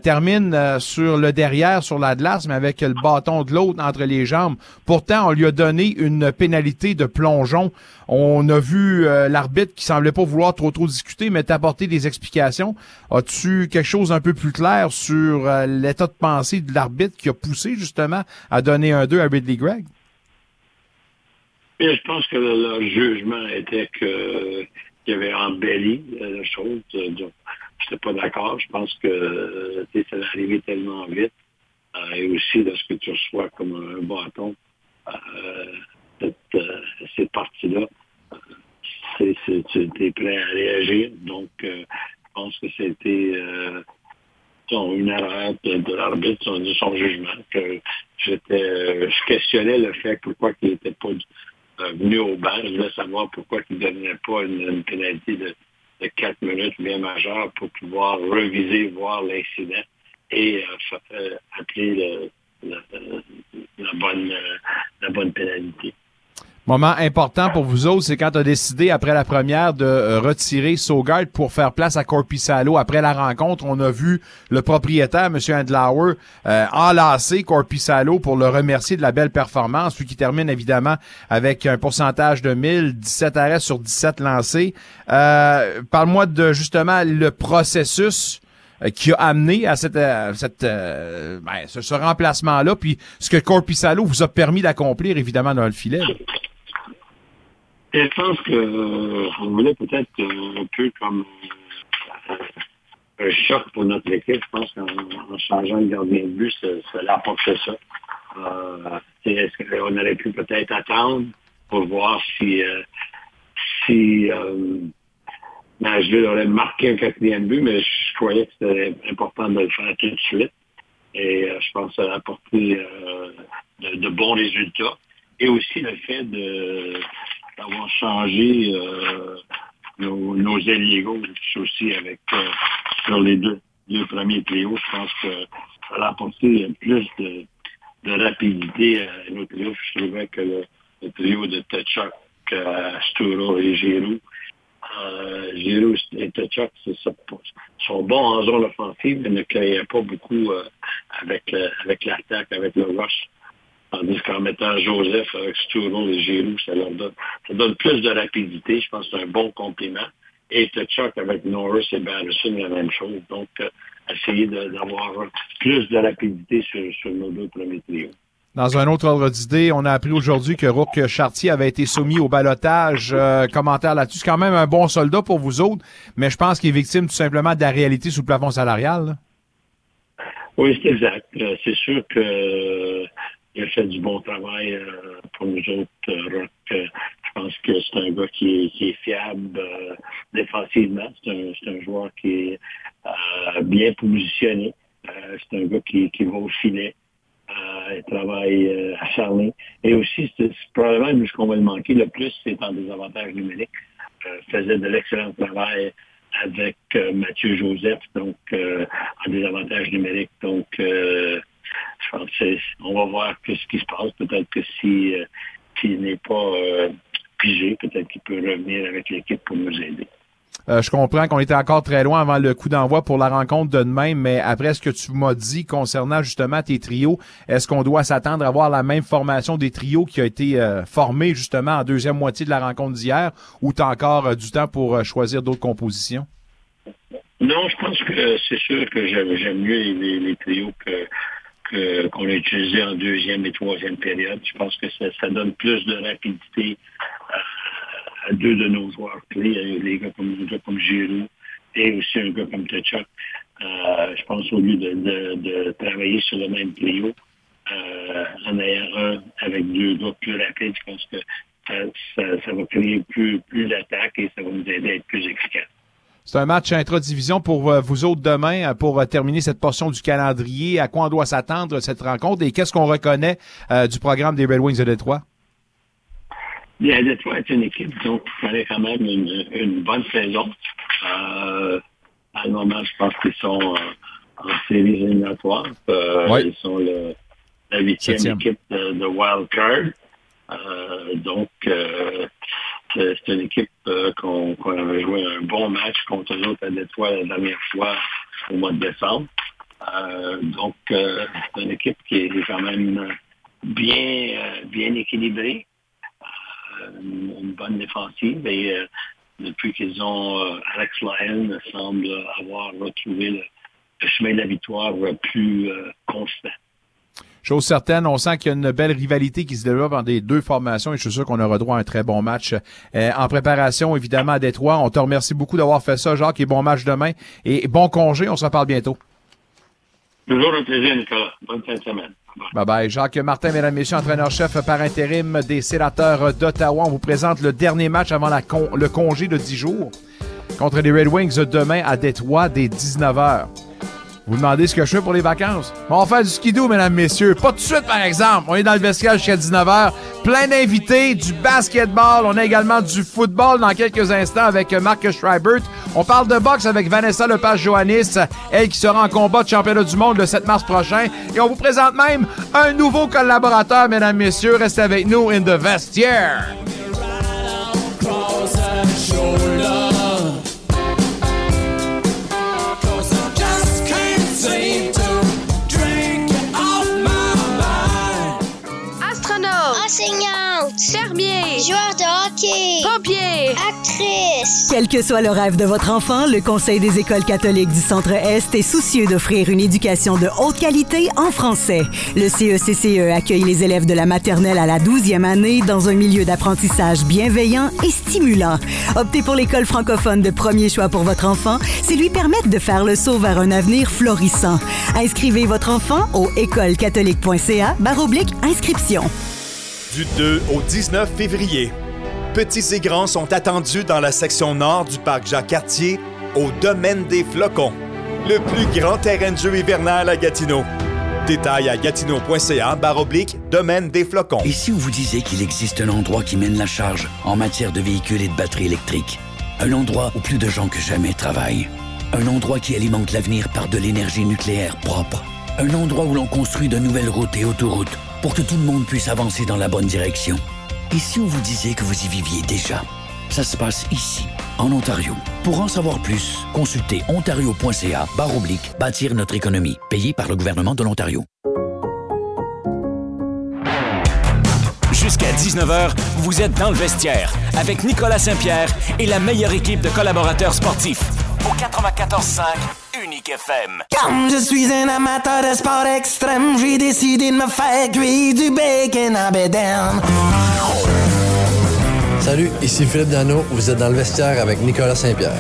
termine sur le derrière, sur la glace, mais avec le bâton de l'autre entre les jambes. Pourtant, on lui a donné une pénalité de plongeon. On a vu l'arbitre qui semblait pas vouloir trop trop discuter, mais t'apporter des explications. As-tu quelque chose un peu plus clair sur l'état de pensée de l'arbitre qui a poussé justement à donner un 2 à Ridley Gregg? Je pense que leur jugement était qu'il avait embelli la chose. Je n'étais pas d'accord. Je pense que ça allait arrivé tellement vite. Euh, et aussi, lorsque tu reçois comme un bâton, euh, cette, euh, cette partie-là, tu es prêt à réagir. Donc, je pense que c'était une erreur de, l'arbitre, son, son jugement. Que je questionnais le fait pourquoi il n'était pas venu au banc. Je voulais savoir pourquoi il ne donnait pas une, pénalité de, de 4 minutes bien majeure pour pouvoir reviser, voir l'incident et euh, euh, appeler le, la, bonne, euh, la bonne pénalité. Moment important pour vous autres, c'est quand tu as décidé après la première de euh, retirer Sogard pour faire place à Corpissalo. Après la rencontre, on a vu le propriétaire, M. Andlauer, euh, enlacer Corpissalo pour le remercier de la belle performance, lui qui termine évidemment avec un pourcentage de 1000, 17 arrêts sur 17 lancés. Euh, Parle-moi de justement le processus euh, qui a amené à cette, cette ben, ce, remplacement-là, puis ce que Corpissalo vous a permis d'accomplir évidemment dans le filet je pense qu'on euh, voulait peut-être euh, un peu comme euh, un choc pour notre équipe. Je pense qu'en changeant le gardien de but, ça, ça apporté ça. Est-ce qu'on aurait pu peut-être attendre pour voir si, si Nashville aurait marqué un quatrième but, mais je croyais que c'était important de le faire tout de suite. Et je pense que ça a apporté de, bons résultats. Et aussi le fait de d'avoir changé euh, nos, nos aussi avec euh, sur les deux, premiers trios. Je pense que ça a apporté plus de, de rapidité à nos trios. Je trouvais que le, trio de Tetchuk, euh, Sturo et Giroud, euh, Giroud et Tetchuk sont bons en zone offensive, mais ne créaient pas beaucoup euh, avec, avec l'attaque, avec le rush. Tandis qu'en mettant Joseph avec Sturo et Giroud, ça leur donne, ça donne plus de rapidité. Je pense que c'est un bon compliment. Et Chuck avec Norris et Batterson, la même chose. Donc, euh, essayer d'avoir plus de rapidité sur, sur nos deux premiers trios. Dans un autre ordre d'idée, on a appris aujourd'hui que Rook Chartier avait été soumis au balotage. Euh, commentaire là-dessus. C'est quand même un bon soldat pour vous autres, mais je pense qu'il est victime tout simplement de la réalité sous le plafond salarial. Oui, c'est exact. Euh, c'est sûr que il a fait du bon travail euh, pour nous autres, euh, Rock. Euh, je pense que c'est un gars qui est, fiable défensivement. C'est un, joueur qui est bien positionné. c'est un gars qui, va au filet. il travaille acharné. Et aussi, c'est probablement ce qu'on va le manquer le plus, c'est en désavantage numérique. Faisait de l'excellent travail avec Mathieu Joseph, donc en désavantage numérique. Donc, je pense on va voir ce qui se passe. Peut-être que si euh, s'il n'est pas euh, pigé, peut-être qu'il peut revenir avec l'équipe pour nous aider. Euh, je comprends qu'on était encore très loin avant le coup d'envoi pour la rencontre de demain, mais après ce que tu m'as dit concernant justement tes trios, est-ce qu'on doit s'attendre à voir la même formation des trios qui a été euh, formée justement en deuxième moitié de la rencontre d'hier, ou tu as encore euh, du temps pour choisir d'autres compositions? Non, je pense que c'est sûr que j'aime mieux les, trios que qu'on a utilisés en deuxième et troisième période. Je pense que ça, donne plus de rapidité à deux de nos joueurs clés, les gars comme, comme Giroud et aussi un gars comme Tchak. Euh, je pense au lieu de, travailler sur le même trio, euh, en ayant un avec deux gars plus rapides, je pense que ça, va créer plus, plus d'attaques et ça va nous aider à être plus efficaces. C'est un match intra-division pour euh, vous autres demain pour terminer cette portion du calendrier. À quoi on doit s'attendre cette rencontre? Et qu'est-ce qu'on reconnaît du programme des Red Wings de Détroit? Bien, Détroit est une équipe donc fallait quand même une, bonne saison. Euh, à le moment, je pense qu'ils sont en séries éliminatoires. Euh, Ils sont le, la huitième équipe de, de Wild Card. Euh, donc, euh, c'est une équipe euh, qu'on avait joué un bon match contre eux à Détroit la dernière fois au mois de décembre. donc, c'est une équipe qui est quand même bien, bien équilibrée une, bonne défensive et euh, depuis qu'ils ont euh, Alex Lyon semble avoir retrouvé le, chemin de la victoire plus euh, constant. Chose certaine, on sent qu'il y a une belle rivalité qui se développe entre les deux formations et je suis sûr qu'on aura droit à un très bon match en préparation, évidemment, à Détroit. On te remercie beaucoup d'avoir fait ça, Jacques, et bon match demain. Et bon congé, on se reparle bientôt. Toujours un plaisir, Nicolas. Bonne fin de semaine. Bye bye. Jacques Martin, mesdames, messieurs, entraîneur-chef par intérim des sénateurs d'Ottawa. On vous présente le dernier match avant le congé de 10 jours contre les Red Wings demain à Détroit dès 19h. Vous demandez ce que je fais pour les vacances? On va faire du skidoo, mesdames, messieurs. Pas tout de suite, par exemple. On est dans le vestiaire jusqu'à 19h. Plein d'invités, du basketball. On a également du football dans quelques instants avec Marc Schreibert. On parle de boxe avec Vanessa Lepage-Johannis, elle qui sera en combat de championnat du monde le 7 mars prochain. Et on vous présente même un nouveau collaborateur, mesdames, messieurs. Restez avec nous in the vestiaire. Fermier, joueur de hockey, pompier, actrice. Quel que soit le rêve de votre enfant, le Conseil des écoles catholiques du Centre-Est est soucieux d'offrir une éducation de haute qualité en français. Le CECCE e accueille les élèves de la maternelle à la 12e année dans un milieu d'apprentissage bienveillant et stimulant. Optez pour l'école francophone de premier choix pour votre enfant, c'est lui permettre de faire le saut vers un avenir florissant. Inscrivez votre enfant au écolecatholique.ca baroblique inscription. Du 2 au 19 février, petits et grands sont attendus dans la section nord du parc Jacques-Cartier, au Domaine des Flocons, le plus grand terrain de jeu hivernal à Gatineau. Détails à gatineau.ca baroblique Domaine des Flocons. Et si on vous disait qu'il existe un endroit qui mène la charge en matière de véhicules et de batteries électriques? Un endroit où plus de gens que jamais travaillent. Un endroit qui alimente l'avenir par de l'énergie nucléaire propre. Un endroit où l'on construit de nouvelles routes et autoroutes pour que tout le monde puisse avancer dans la bonne direction. Et si on vous disait que vous y viviez déjà? Ça se passe ici, en Ontario. Pour en savoir plus, consultez ontario.ca barre oblique bâtir notre économie, payé par le gouvernement de l'Ontario. Jusqu'à 19h, vous êtes dans le vestiaire avec Nicolas Saint-Pierre et la meilleure équipe de collaborateurs sportifs au 94.5 Unique FM. Comme je suis un amateur de sport extrême, j'ai décidé de me faire cuire du bacon à bédaine. Salut, ici Philippe Dano, vous êtes dans le vestiaire avec Nicolas Saint-Pierre.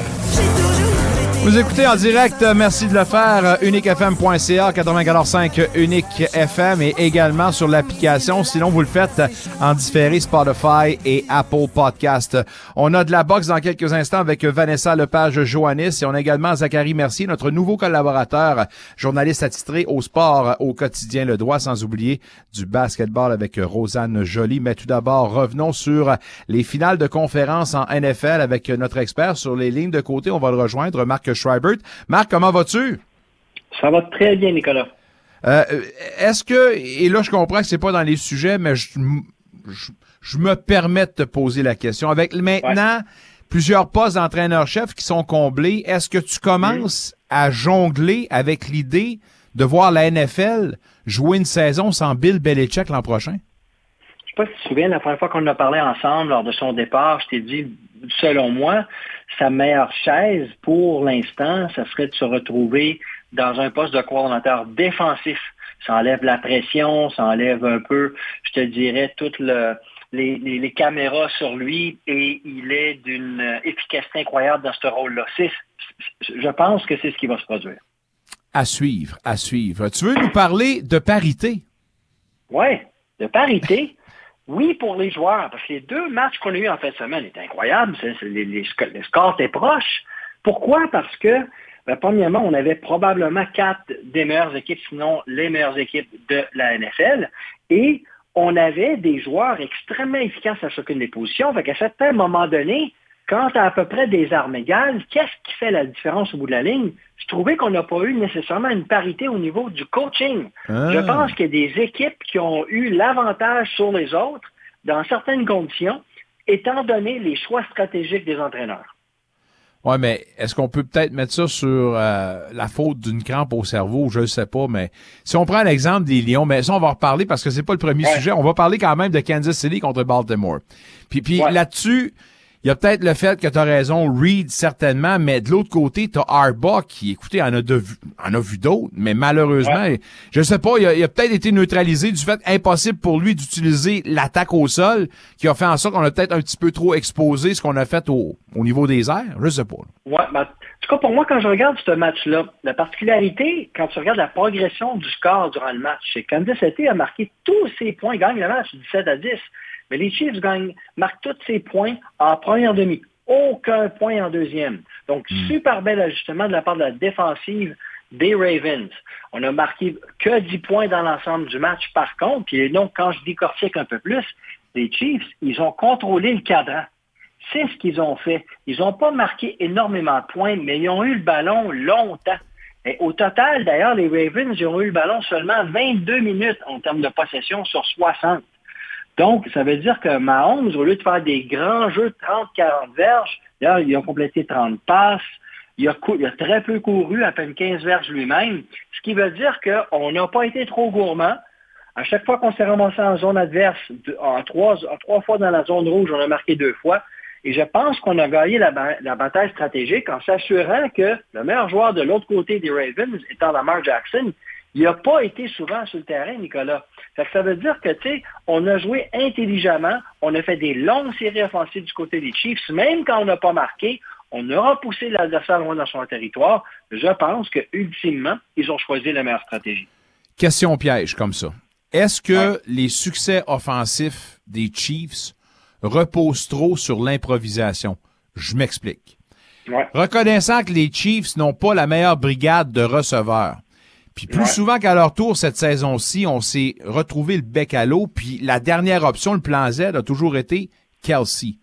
Vous écoutez en direct, merci de le faire, uniquefm.ca, 94.5 Unique FM et également sur l'application. Sinon, vous le faites en différé Spotify et Apple Podcast. On a de la boxe dans quelques instants avec Vanessa Lepage-Joannis et on a également Zachary Mercier, notre nouveau collaborateur, journaliste attitré au sport au quotidien Le Droit, sans oublier du basketball avec Rosanne Joly. Mais tout d'abord, revenons sur les finales de conférence en NFL avec notre expert sur les lignes de côté. On va le rejoindre, Marc Schreibert. Marc, comment vas-tu? Ça va très bien, Nicolas. Euh, est-ce que, et là je comprends que c'est pas dans les sujets, mais je, me permets de te poser la question. Avec maintenant plusieurs postes d'entraîneur-chef qui sont comblés. Est-ce que tu commences à jongler avec l'idée de voir la NFL jouer une saison sans Bill Belichick l'an prochain? Je sais pas si tu te souviens, la première fois qu'on a parlé ensemble lors de son départ, je t'ai dit, selon moi, sa meilleure chaise pour l'instant, ça serait de se retrouver dans un poste de coordonnateur défensif. Ça enlève la pression, ça enlève un peu, je te dirais, toutes les, caméras sur lui et il est d'une efficacité incroyable dans ce rôle-là. Je pense que c'est ce qui va se produire. À suivre, à suivre. Tu veux nous parler de parité? Oui, de parité. Oui, pour les joueurs, parce que les deux matchs qu'on a eus en fin de semaine étaient incroyables. les, les, scores étaient proches. Pourquoi? Parce que, ben, premièrement, on avait probablement quatre des meilleures équipes, sinon les meilleures équipes de la NFL. Et on avait des joueurs extrêmement efficaces à chacune des positions. Fait qu'à certains moments donnés, quand as à peu près des armes égales, qu'est-ce qui fait la différence au bout de la ligne? Je trouvais qu'on n'a pas eu nécessairement une parité au niveau du coaching. Ah. Je pense qu'il y a des équipes qui ont eu l'avantage sur les autres dans certaines conditions, étant donné les choix stratégiques des entraîneurs. Oui, mais est-ce qu'on peut peut-être mettre ça sur euh, la faute d'une crampe au cerveau? Je ne sais pas, mais si on prend l'exemple des Lions, mais ça, on va en reparler parce que c'est pas le premier sujet. On va parler quand même de Kansas City contre Baltimore. Puis, puis là-dessus, il y a peut-être le fait que tu as raison, Reed certainement, mais de l'autre côté, tu as Arbaugh qui, écoutez, en a, de, en a vu d'autres, mais malheureusement, je sais pas, il a, peut-être été neutralisé du fait impossible pour lui d'utiliser l'attaque au sol, qui a fait en sorte qu'on a peut-être un petit peu trop exposé ce qu'on a fait au, au, niveau des airs. Je sais pas. Ouais, ben, en tout cas, pour moi, quand je regarde ce match-là, la particularité, quand tu regardes la progression du score durant le match, c'est que Kansas City a marqué tous ses points, gagne le match 17 à 10. Mais les Chiefs gagnent, marquent tous ces points en première demi. Aucun point en deuxième. Donc, hmm. super bel ajustement de la part de la défensive des Ravens. On a marqué que 10 points dans l'ensemble du match, par contre. Puis donc, quand je décortique un peu plus, les Chiefs, ils ont contrôlé le cadran. C'est ce qu'ils ont fait. Ils n'ont pas marqué énormément de points, mais ils ont eu le ballon longtemps. Et au total, d'ailleurs, les Ravens, ils ont eu le ballon seulement 22 minutes en termes de possession sur 60. Donc, ça veut dire que Mahomes, au lieu de faire des grands jeux de 30-40 verges, il a complété 30 passes, il a, très peu couru, à peine 15 verges lui-même, ce qui veut dire qu'on n'a pas été trop gourmand. À chaque fois qu'on s'est ramassé en zone adverse, en trois, trois fois dans la zone rouge, on a marqué deux fois. Et je pense qu'on a gagné la, la, bataille stratégique en s'assurant que le meilleur joueur de l'autre côté des Ravens, étant Lamar Jackson, il n'a pas été souvent sur le terrain, Nicolas. ça veut dire que, tu sais, on a joué intelligemment, on a fait des longues séries offensives du côté des Chiefs, même quand on n'a pas marqué, on aura poussé l'adversaire loin dans son territoire. Je pense que, ultimement, ils ont choisi la meilleure stratégie. Question piège comme ça. Est-ce que les succès offensifs des Chiefs reposent trop sur l'improvisation? Je m'explique. Reconnaissant que les Chiefs n'ont pas la meilleure brigade de receveurs, puis plus souvent qu'à leur tour cette saison-ci, on s'est retrouvé le bec à l'eau, puis la dernière option, le plan Z, a toujours été Kelsey.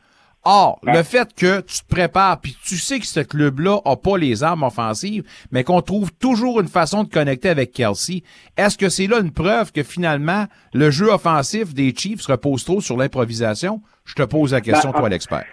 Or, le fait que tu te prépares, puis tu sais que ce club-là a pas les armes offensives, mais qu'on trouve toujours une façon de connecter avec Kelsey, est-ce que c'est là une preuve que finalement, le jeu offensif des Chiefs repose trop sur l'improvisation? Je te pose la question, ben, toi l'expert.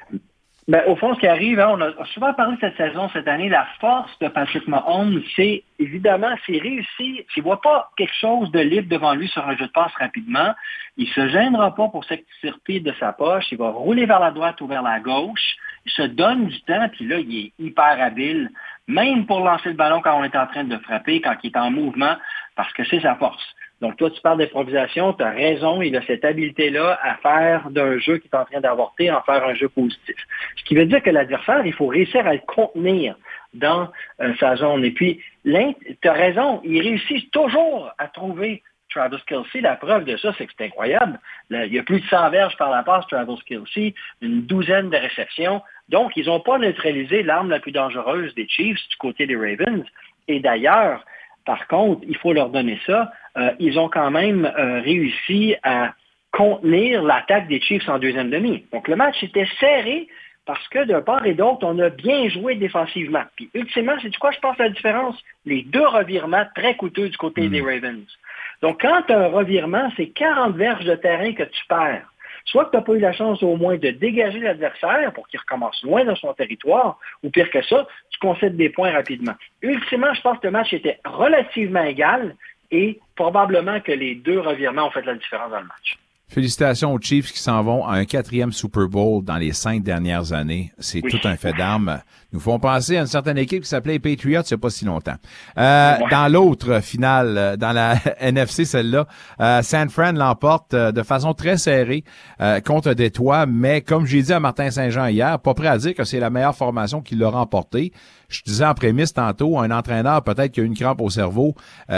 Ben, au fond, ce qui arrive, hein, on a souvent parlé cette saison, cette année, la force de Patrick Mahomes, c'est évidemment, c'est réussi. S'il ne voit pas quelque chose de libre devant lui sur un jeu de passe rapidement, il ne se gênera pas pour s'extirper de sa poche, il va rouler vers la droite ou vers la gauche, il se donne du temps, puis là, il est hyper habile, même pour lancer le ballon quand on est en train de frapper, quand il est en mouvement, parce que c'est sa force. Donc, toi, tu parles d'improvisation, tu as raison, il a cette habileté-là à faire d'un jeu qui est en train d'avorter, en faire un jeu positif. Ce qui veut dire que l'adversaire, il faut réussir à le contenir dans euh, sa zone. Et puis, tu as raison, il réussit toujours à trouver Travis Kelsey. La preuve de ça, c'est que c'est incroyable. il y a plus de 100 verges par la passe, Travis Kelsey, une douzaine de réceptions. Donc, ils n'ont pas neutralisé l'arme la plus dangereuse des Chiefs du côté des Ravens. Et d'ailleurs, par contre, il faut leur donner ça. Euh, ils ont quand même euh, réussi à contenir l'attaque des Chiefs en deuxième demi. Donc le match était serré parce que d'un part et d'autre, on a bien joué défensivement. Puis ultimement, c'est du quoi je pense la différence? Les deux revirements très coûteux du côté des hmm. Ravens. Donc quand tu as un revirement, c'est 40 verges de terrain que tu perds. Soit que tu n'as pas eu la chance au moins de dégager l'adversaire pour qu'il recommence loin dans son territoire, ou pire que ça, tu concèdes des points rapidement. Ultimement, je pense que le match était relativement égal et probablement que les deux revirements ont fait la différence dans le match. Félicitations aux Chiefs qui s'en vont à un quatrième Super Bowl dans les cinq dernières années. C'est tout un fait d'armes. Nous font penser à une certaine équipe qui s'appelait Patriots il n'y a pas si longtemps. Euh, Dans l'autre finale, euh, dans la NFC, celle-là, euh, San Fran l'emporte euh, de façon très serrée euh, contre Détroit, mais comme j'ai dit à Martin Saint-Jean hier, pas prêt à dire que c'est la meilleure formation qui l'a remporté. Je disais en prémisse tantôt, un entraîneur peut-être qui a une crampe au cerveau,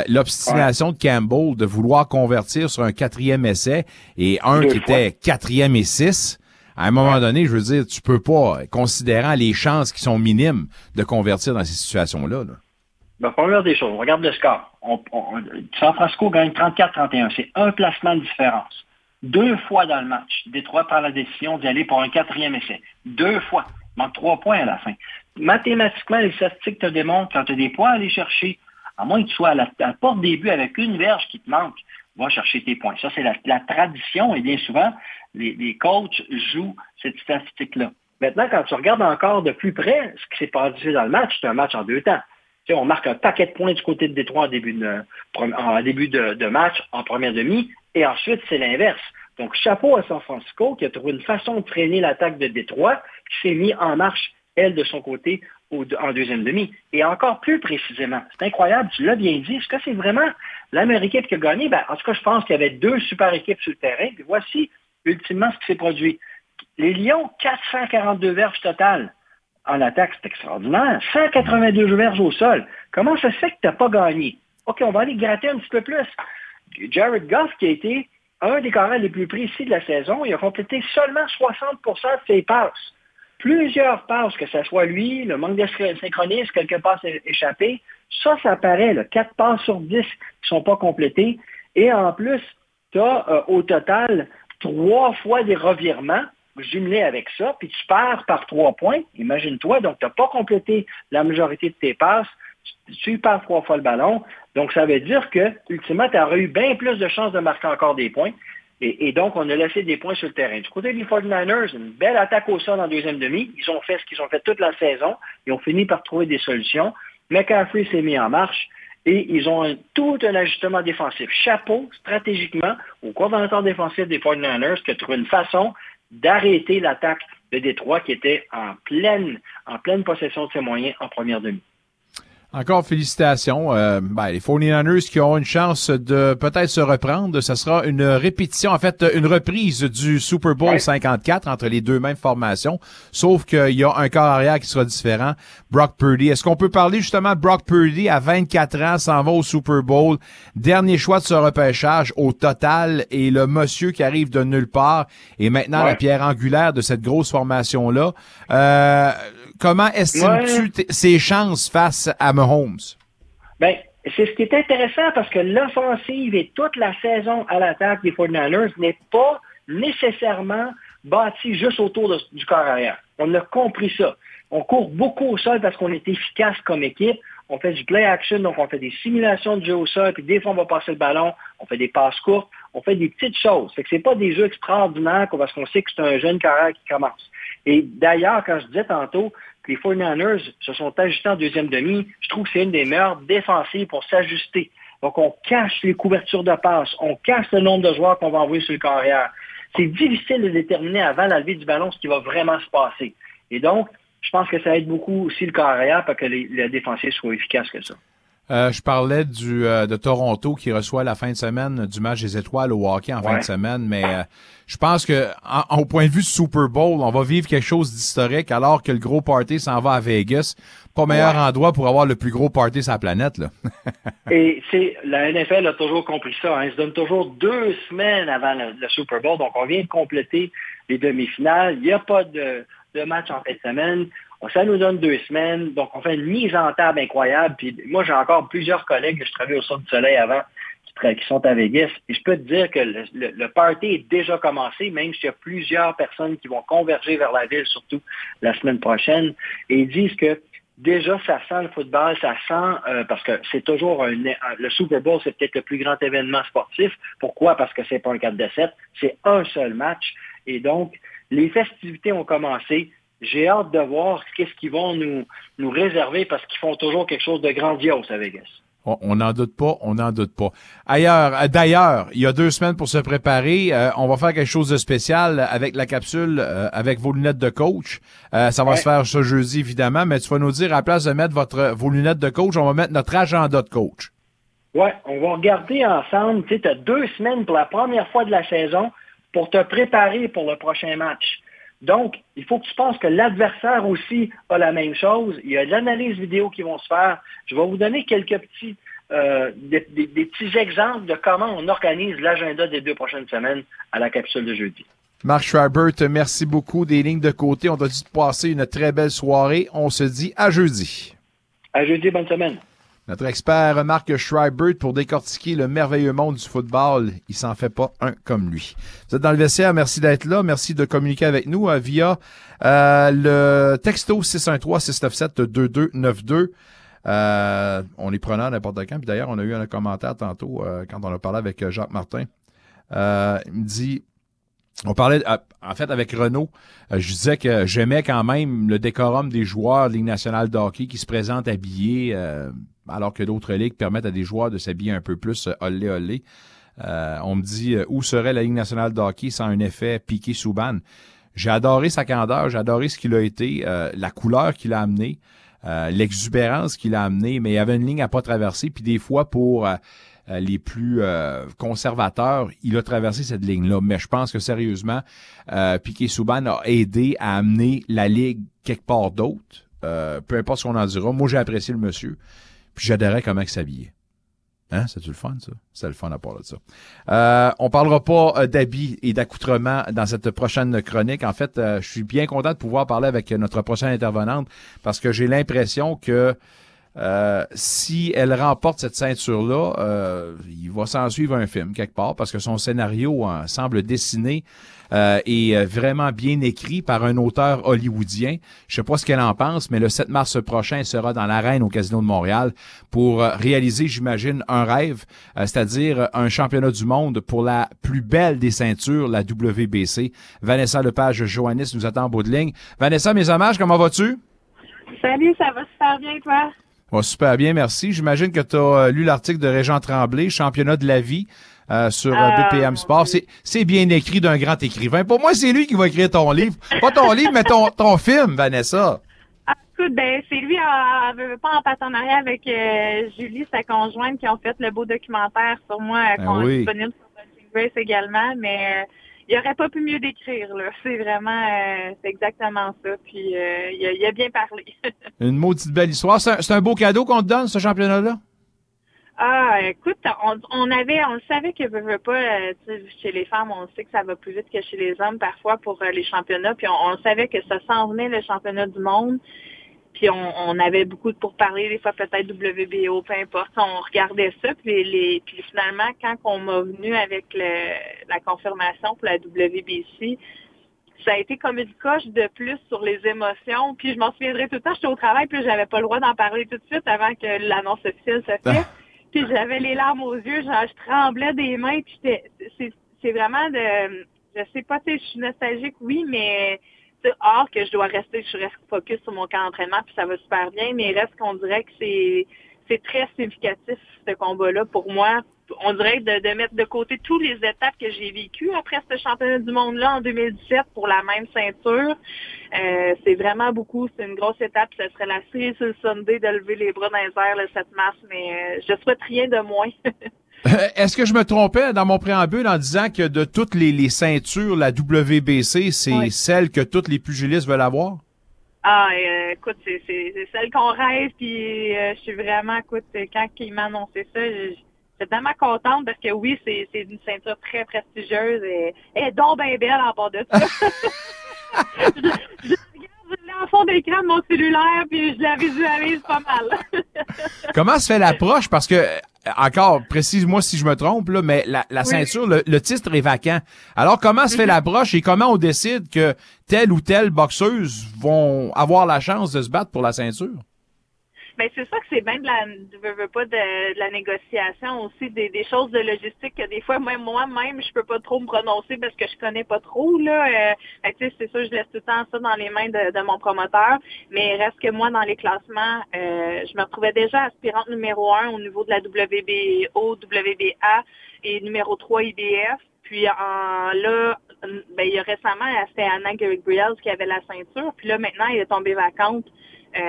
l'obstination de Campbell de vouloir convertir sur un quatrième essai et un qui était quatrième et six à un moment donné, je veux dire, tu peux pas, considérant les chances qui sont minimes, de convertir dans ces situations-là. Là. Ben, première des choses, on regarde le score. San Francisco gagne 34-31. C'est un placement de différence. Deux fois dans le match, Détroit prend la décision d'y aller pour un quatrième essai. Deux fois. Il manque trois points à la fin. Mathématiquement, les statistiques te démontrent quand tu as des points à aller chercher, à moins que tu sois à la, porte des buts avec une verge qui te manque, va chercher tes points. Ça, c'est la, tradition et bien souvent, les, coachs jouent cette statistique-là. Maintenant, quand tu regardes encore de plus près ce qui s'est passé dans le match, c'est un match en deux temps. Tu sais, on marque un paquet de points du côté de Détroit en début de, en début de, match, en première demi, et ensuite, c'est l'inverse. Donc, chapeau à San Francisco qui a trouvé une façon de freiner l'attaque de Détroit, qui s'est mis en marche, elle, de son côté, en deuxième demi. Et encore plus précisément, c'est incroyable, tu l'as bien dit, est-ce que c'est vraiment la qui a gagné? Ben, en tout cas, je pense qu'il y avait deux super équipes sur le terrain. Voici ultimement ce qui s'est produit. Les Lions, 442 verges totales en attaque, c'est extraordinaire. 182 verges au sol. Comment ça se fait que tu n'as pas gagné? OK, on va aller gratter un petit peu plus. Jared Goff, qui a été un des carrés les plus précis de la saison, il a complété seulement 60% de ses passes. Plusieurs passes, que ce soit lui, le manque de synchronisme, quelques passes échappées, ça, ça apparaît. Là. 4 passes sur 10 qui ne sont pas complétées. Et en plus, tu as euh, au total trois fois des revirements jumelés avec ça, puis tu perds par trois points. Imagine-toi, donc tu n'as pas complété la majorité de tes passes, tu, perds trois fois le ballon. Donc ça veut dire que, ultimement, tu aurais eu bien plus de chances de marquer encore des points. Et, donc, on a laissé des points sur le terrain. Du côté des 49ers, une belle attaque au sol en deuxième demi. Ils ont fait ce qu'ils ont fait toute la saison. Ils ont fini par trouver des solutions. McCaffrey s'est mis en marche et ils ont tout un ajustement défensif. Chapeau, stratégiquement, au coordonnateur défensif des 49ers qui a trouvé une façon d'arrêter l'attaque de Détroit qui était en pleine, en pleine possession de ses moyens en première demi. Encore félicitations. Euh, ben, les 49ers qui ont une chance de peut-être se reprendre. Ce sera une répétition, en fait, une reprise du Super Bowl 54 entre les deux mêmes formations. Sauf qu'il y a un corps arrière qui sera différent. Brock Purdy. Est-ce qu'on peut parler justement de Brock Purdy à 24 ans, s'en va au Super Bowl? Dernier choix de ce repêchage au total et le monsieur qui arrive de nulle part et maintenant la pierre angulaire de cette grosse formation-là. Euh, comment estimes-tu ses chances face à Mahomes? Ben, c'est ce qui est intéressant parce que l'offensive et toute la saison à l'attaque des 49ers n'est pas nécessairement bâtie juste autour du corps arrière. On a compris ça. On court beaucoup au sol parce qu'on est efficace comme équipe. On fait du play action, donc on fait des simulations de jeu au sol, puis des fois on va passer le ballon, on fait des passes courtes, on fait des petites choses. Fait que c'est pas des jeux extraordinaires parce qu'on sait que c'est un jeune carrière qui commence. Et d'ailleurs, quand je disais tantôt que les 49ers se sont ajustés en deuxième demi, je trouve que c'est une des meilleures défensives pour s'ajuster. Donc, on cache les couvertures de passe, on cache le nombre de joueurs qu'on va envoyer sur le carrière. C'est difficile de déterminer avant la levée du ballon ce qui va vraiment se passer. Et donc, je pense que ça aide beaucoup aussi le carrière pour que les, les défensifs soient efficaces que ça. Euh, je parlais du euh, de Toronto qui reçoit la fin de semaine du match des étoiles au hockey en fin de semaine, mais euh, je pense que au point de vue du Super Bowl, on va vivre quelque chose d'historique alors que le gros party s'en va à Vegas. Pas meilleur endroit pour avoir le plus gros party sur la planète. Là. Et c'est la NFL a toujours compris ça. Hein. Ils se donne toujours deux semaines avant le, Super Bowl, donc on vient de compléter les demi-finales. Il n'y a pas de, de match en fin de semaine ça nous donne deux semaines. Donc, on fait une mise en table incroyable. Puis moi, j'ai encore plusieurs collègues que je travaille au Centre du Soleil avant qui, sont à Vegas. Et je peux te dire que le, party est déjà commencé, même s'il y a plusieurs personnes qui vont converger vers la ville, surtout la semaine prochaine. Et ils disent que déjà, ça sent le football, ça sent, euh, parce que c'est toujours un, le Super Bowl, c'est peut-être le plus grand événement sportif. Pourquoi? Parce que c'est pas un 4 de 7, c'est un seul match. Et donc, les festivités ont commencé. J'ai hâte de voir qu'est-ce qu'ils vont nous, nous réserver parce qu'ils font toujours quelque chose de grandiose à Vegas. On n'en doute pas, on n'en doute pas. Ailleurs, euh, d'ailleurs, il y a deux semaines pour se préparer. Euh, on va faire quelque chose de spécial avec la capsule, euh, avec vos lunettes de coach. ça va se faire ce jeudi, évidemment, mais tu vas nous dire, à la place de mettre votre, vos lunettes de coach, on va mettre notre agenda de coach. Ouais, on va regarder ensemble. Tu sais, as deux semaines pour la première fois de la saison pour te préparer pour le prochain match. Donc, il faut que tu penses que l'adversaire aussi a la même chose. Il y a de l'analyse vidéo qui vont se faire. Je vais vous donner quelques petits, euh, des, petits exemples de comment on organise l'agenda des deux prochaines semaines à la capsule de jeudi. Marc Schreibert, merci beaucoup des lignes de côté. On doit te passer une très belle soirée. On se dit à jeudi. À jeudi, bonne semaine. Notre expert Marc Schreibert pour décortiquer le merveilleux monde du football. Il s'en fait pas un comme lui. Vous êtes dans le vestiaire. Merci d'être là. Merci de communiquer avec nous euh, via euh, le texto 613-697-2292. Euh, on est prenant n'importe quand. Puis d'ailleurs, on a eu un commentaire tantôt euh, quand on a parlé avec Jacques Martin. il me dit on parlait, en fait, avec Renault, je disais que j'aimais quand même le décorum des joueurs de Ligue nationale de qui se présentent habillés alors que d'autres ligues permettent à des joueurs de s'habiller un peu plus euh, olé olé. Euh, on me dit euh, où serait la Ligue nationale de sans un effet piqué sous ban. J'ai adoré sa candeur, j'ai adoré ce qu'il a été, la couleur qu'il a amené, l'exubérance qu'il a amené, mais il y avait une ligne à pas traverser. Puis des fois, pour les plus conservateurs, il a traversé cette ligne-là. Mais je pense que sérieusement, Piqué Souban a aidé à amener la ligue quelque part d'autre. peu importe ce qu'on en dira. Moi, j'ai apprécié le monsieur. Puis j'adorais comment il s'habillait. Hein? C'est-tu le fun, ça? C'est le fun à part de ça. Euh, on parlera pas euh, d'habits et d'accoutrements dans cette prochaine chronique. En fait, euh, je suis bien content de pouvoir parler avec notre prochaine intervenante parce que j'ai l'impression que euh, si elle remporte cette ceinture-là, euh, il va s'en suivre un film quelque part parce que son scénario semble dessiné euh, et vraiment bien écrit par un auteur hollywoodien. Je sais pas ce qu'elle en pense, mais le 7 mars prochain, elle sera dans l'arène au Casino de Montréal pour réaliser, j'imagine, un rêve, c'est-à-dire un championnat du monde pour la plus belle des ceintures, la WBC. Vanessa Lepage Joannis nous attend en bout de ligne. Vanessa, mes hommages, comment vas-tu? Salut, ça va super bien, toi? Super bien, merci. J'imagine que tu as euh, lu l'article de Régent Tremblay, championnat de la vie. Euh, sur euh, BPM Sport. C'est bien écrit d'un grand écrivain. Pour moi, c'est lui qui va écrire ton livre. Pas ton livre, mais ton, ton film, Vanessa. Ah, écoute, ben, c'est lui, en, pas en partenariat avec Julie, sa conjointe, qui ont fait le beau documentaire sur moi, ben est disponible sur Grace également. Mais il aurait pas pu mieux décrire. Là. C'est vraiment, euh, c'est exactement ça. Puis euh, il, a, bien parlé. Une maudite belle histoire. C'est un, beau cadeau qu'on te donne, ce championnat-là? Ah, écoute, on, avait, on le savait que veut, pas, euh, chez les femmes, on sait que ça va plus vite que chez les hommes parfois pour les championnats. Puis on, on savait que ça s'en venait le championnat du monde. Puis on, avait beaucoup de parler des fois peut-être WBO, peu importe. On regardait ça, puis, les, puis finalement, quand on m'a venu avec la confirmation pour la WBC, ça a été comme une coche de plus sur les émotions. Puis je m'en souviendrai tout le temps, j'étais au travail, puis j'avais pas le droit d'en parler tout de suite avant que l'annonce officielle se fasse. puis j'avais les larmes aux yeux, genre, je tremblais des mains, puis c'est vraiment de... Je sais pas, si je suis nostalgique, oui, mais Or que je dois rester, je reste focus sur mon camp d'entraînement, puis ça va super bien, mais il reste qu'on dirait que c'est c'est très significatif ce combat-là pour moi. On dirait de, mettre de côté toutes les étapes que j'ai vécues après ce championnat du monde-là en 2017 pour la même ceinture. Euh, c'est vraiment beaucoup, c'est une grosse étape. Ce serait la série sur le Sunday de lever les bras dans les airs le 7 mars, mais euh, je souhaite rien de moins. Est-ce que je me trompais dans mon préambule en disant que de toutes les, ceintures, la WBC, c'est celle que toutes les pugilistes veulent avoir? Ah, euh, écoute, c'est celle qu'on rêve, puis euh, je suis vraiment, écoute, quand il m'a annoncé ça, j'étais tellement contente parce que oui, c'est une ceinture très prestigieuse et, et donc bien belle en bas de ça. en fond d'écran de mon cellulaire, puis je la visualise pas mal. Comment se fait l'approche? Parce que, encore, précise-moi si je me trompe, là, mais la, ceinture, le, titre est vacant. Alors, comment se fait mhm. l'approche et comment on décide que telle ou telle boxeuse vont avoir la chance de se battre pour la ceinture? Ben c'est ça que c'est bien de la, de, pas de, la négociation aussi, des, des, choses de logistique que des fois même moi-même je peux pas trop me prononcer parce que je connais pas trop là. Euh, c'est ça, je laisse tout le temps ça dans les mains de, mon promoteur. Mais reste que moi dans les classements, euh, je me retrouvais déjà aspirante numéro un au niveau de la WBO, WBA et numéro 3 IBF. Puis en, là, ben, il y a récemment, c'était Anna Gabriels qui avait la ceinture. Puis là, maintenant, il est tombé vacante. Euh,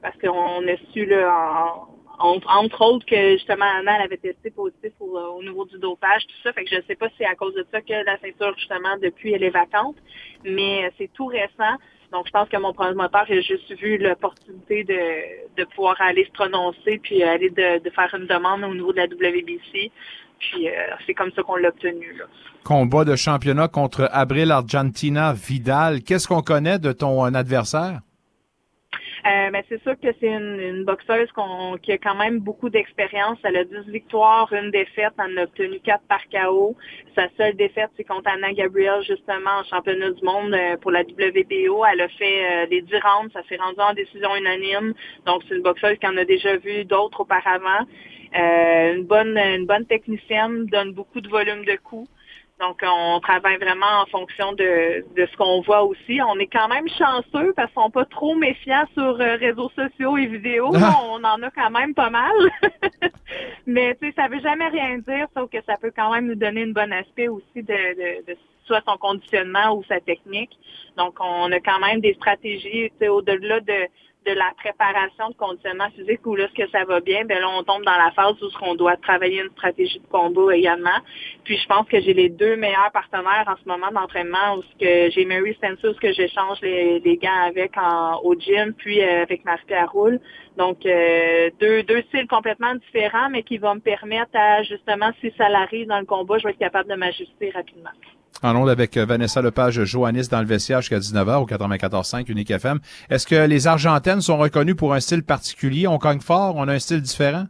parce qu'on a su là, entre autres que justement Anna avait testé positif au, niveau du dopage, tout ça. Fait que je ne sais pas si c'est à cause de ça que la ceinture, justement, depuis, elle est vacante. Mais c'est tout récent. Donc, je pense que mon promoteur a juste vu l'opportunité de, de pouvoir aller se prononcer puis aller de, faire une demande au niveau de la WBC. Puis, euh, c'est comme ça qu'on l'a obtenu. Combat de championnat contre Abril Argentina Vidal. Qu'est-ce qu'on connaît de ton adversaire? Euh, ben, c'est sûr que c'est une, boxeuse qui a quand même beaucoup d'expérience. Elle a 10 victoires, une défaite. Elle en a obtenu 4 par KO. Sa seule défaite, c'est contre Anna Gabriel, justement, en championnat du monde euh, pour la WBO. Elle a fait euh, des 10 rounds. Ça s'est rendu en décision unanime. Donc, c'est une boxeuse qui en a déjà vu d'autres auparavant. une bonne une bonne technicienne, donne beaucoup de volume de coups. Donc, on travaille vraiment en fonction de, de ce qu'on voit aussi. On est quand même chanceux parce qu'on n'est pas trop méfiants sur euh, réseaux sociaux et vidéos. Ah. On en a quand même pas mal. Mais, tu sais, ça veut jamais rien dire, sauf que ça peut quand même nous donner une bonne aspect aussi de, de, soit son conditionnement ou sa technique. Donc, on a quand même des stratégies, tu sais, au-delà de de la préparation de conditionnement physique où là, ce que ça va bien, ben là, on tombe dans la phase où on doit travailler une stratégie de combat également. Puis je pense que j'ai les deux meilleurs partenaires en ce moment d'entraînement où que j'ai Mary Spencer, que j'échange les, les gants avec au gym, puis euh, avec Marie-Pierre Roule. Donc, euh, deux, deux styles complètement différents, mais qui vont me permettre à, justement, si ça l'arrive dans le combat, je vais être capable de m'ajuster rapidement. En avec euh, Vanessa Lepage Joannis dans le vestiaire jusqu'à 19h au 94.5 Unique FM. Est-ce que les Argentines sont reconnues pour un style particulier? On cogne fort? On a un style différent?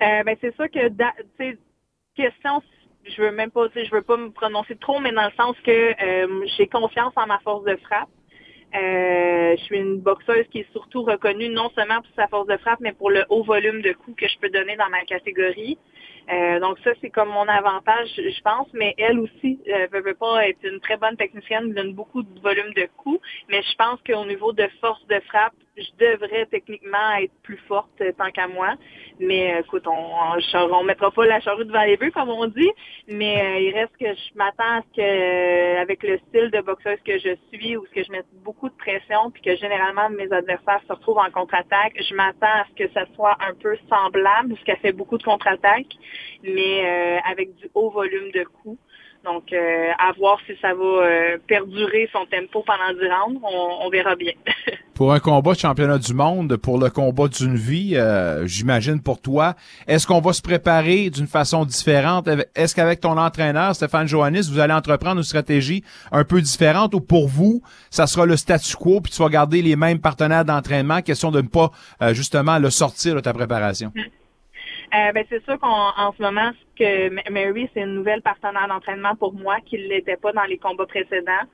Euh, ben, c'est ça que, question, je veux même pas, je veux pas me prononcer trop, mais dans le sens que euh, j'ai confiance en ma force de frappe. Je suis une boxeuse qui est surtout reconnue non seulement pour sa force de frappe, mais pour le haut volume de coups que je peux donner dans ma catégorie. Euh, donc ça, c'est comme mon avantage, je pense, mais elle aussi euh, veut, pas être une très bonne technicienne, donne beaucoup de volume de coups, mais je pense qu'au niveau de force de frappe, je devrais techniquement être plus forte euh, tant qu'à moi. Mais euh, écoute, on, on, mettra pas la charrue devant les bœufs, comme on dit. Mais euh, il reste que je m'attends à ce que, avec le style de boxeuse que je suis, où ce que je mette beaucoup de pression, puis que généralement mes adversaires se retrouvent en contre-attaque, je m'attends à ce que ça soit un peu semblable, parce qu'elle fait beaucoup de contre-attaques, mais avec du haut volume de coups. Donc, euh, à voir si ça va euh, perdurer son tempo pendant 10 rounds, on, verra bien. pour un combat de championnat du monde, pour le combat d'une vie, euh, j'imagine pour toi, est-ce qu'on va se préparer d'une façon différente? Est-ce qu'avec ton entraîneur, Stéphane Johannis, vous allez entreprendre une stratégie un peu différente ou pour vous, ça sera le statu quo puis tu vas garder les mêmes partenaires d'entraînement, question de ne pas justement le sortir de ta préparation? Euh, ben, c'est sûr qu'en ce moment, que Mary, c'est une nouvelle partenaire d'entraînement pour moi qui ne l'était pas dans les combats précédents.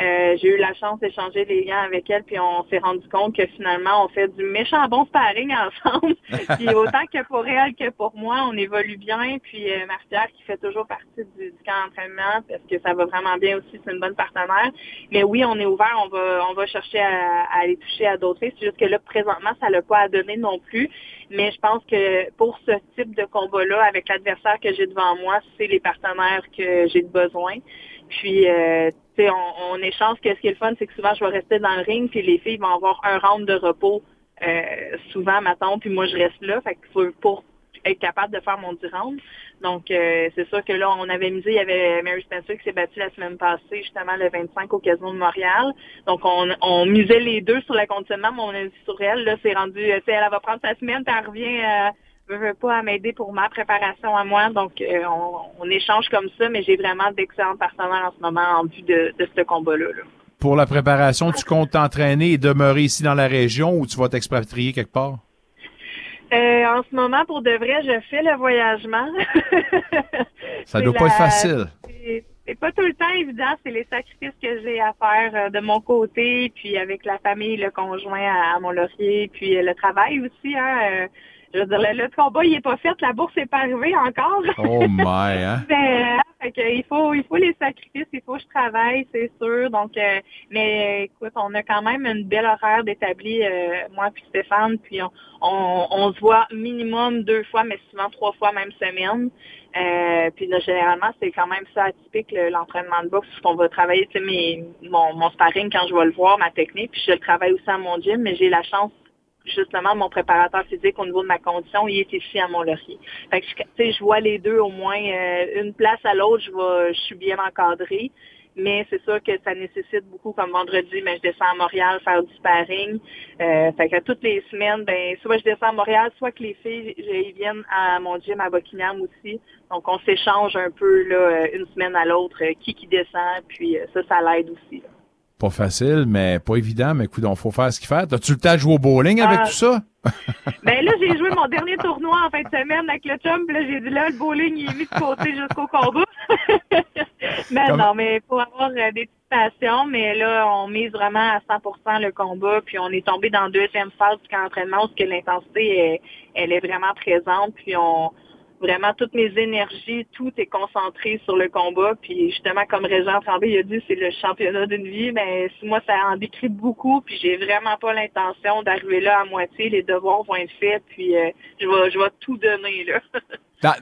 Euh, j'ai eu la chance d'échanger des liens avec elle, puis on s'est rendu compte que finalement, on fait du méchant bon sparring ensemble. puis autant que pour elle que pour moi, on évolue bien. Puis euh, Martial qui fait toujours partie du, camp d'entraînement parce que ça va vraiment bien aussi, c'est une bonne partenaire. Mais oui, on est ouvert, on va on va chercher à, aller toucher à d'autres C'est juste que là, présentement, ça l'a pas à donner non plus. Mais je pense que pour ce type de combat-là, avec l'adversaire que j'ai devant moi, c'est les partenaires que j'ai besoin. Puis, euh, tu sais, on, on, échange. Que ce qui est le fun, c'est que souvent, je vais rester dans le ring, puis les filles vont avoir un round de repos euh, souvent, matin, puis moi, je reste là. Fait faut pour être capable de faire mon 10 rounds. Donc, euh, c'est sûr que là, on avait misé, il y avait Mary Spencer qui s'est battue la semaine passée, justement, le 25 au Casino de Montréal. Donc, on, misait les deux sur conditionnement, mais on a dit sur elle, là, c'est rendu, tu sais, elle va prendre sa semaine, puis elle revient... Euh, veux pas à m'aider pour ma préparation à moi. Donc, euh, on, échange comme ça, mais j'ai vraiment d'excellents partenaires en ce moment en vue de, ce combat-là. Pour la préparation, tu comptes t'entraîner et demeurer ici dans la région ou tu vas t'expatrier quelque part? Euh, en ce moment, pour de vrai, je fais le voyagement. ça doit pas être facile. c'est pas tout le temps évident, c'est les sacrifices que j'ai à faire euh, de mon côté, puis avec la famille, le conjoint à, mon laurier, puis euh, le travail aussi. Hein, je veux dire, le, combat, il est pas fait, la bourse n'est pas arrivée encore. Oh my, hein? Ben, fait que, il faut, il faut les sacrifices, il faut que je travaille, c'est sûr. Donc, mais écoute, on a quand même une belle horaire d'établi, moi puis Stéphane, puis on, on, on, se voit minimum deux fois, mais souvent trois fois même semaine. Euh, puis là, généralement, c'est quand même ça atypique, l'entraînement de boxe, qu'on va travailler mes, mon, mon sparring quand je vais le voir, ma technique, puis je le travaille aussi à mon gym, mais j'ai la chance justement mon préparateur physique au niveau de ma condition, il est ici à Mont-Laurier. Je, vois les deux au moins euh, une place à l'autre, je suis bien encadrée mais c'est sûr que ça nécessite beaucoup, comme vendredi, mais je descends à Montréal faire du sparring. Euh, fait que toutes les semaines, ben soit je descends à Montréal, soit que les filles ils viennent à mon gym à Buckingham aussi. Donc on s'échange un peu là, une semaine à l'autre, euh, qui qui descend, puis ça, ça l'aide aussi. Pas facile, mais pas évident, mais écoute, il faut faire ce qu'il fait. As-tu le temps de jouer au bowling avec ah. tout ça? ben là, j'ai joué mon dernier tournoi en fin de semaine avec le chum, puis là, j'ai dit là, le bowling, il est mis de côté jusqu'au combat. mais non, mais il faut avoir euh, des petites passions, mais là, on mise vraiment à 100% le combat, puis on est tombé dans la deuxième phase du camp d'entraînement où que l'intensité, elle est vraiment présente, puis on vraiment toutes mes énergies, tout est concentré sur le combat. Puis justement, comme Régent Tremblay a dit, c'est le championnat d'une vie, mais moi, ça en décrit beaucoup. Puis j'ai vraiment pas l'intention d'arriver là à moitié. Les devoirs vont être faits, puis euh, je vais je vais tout donner là.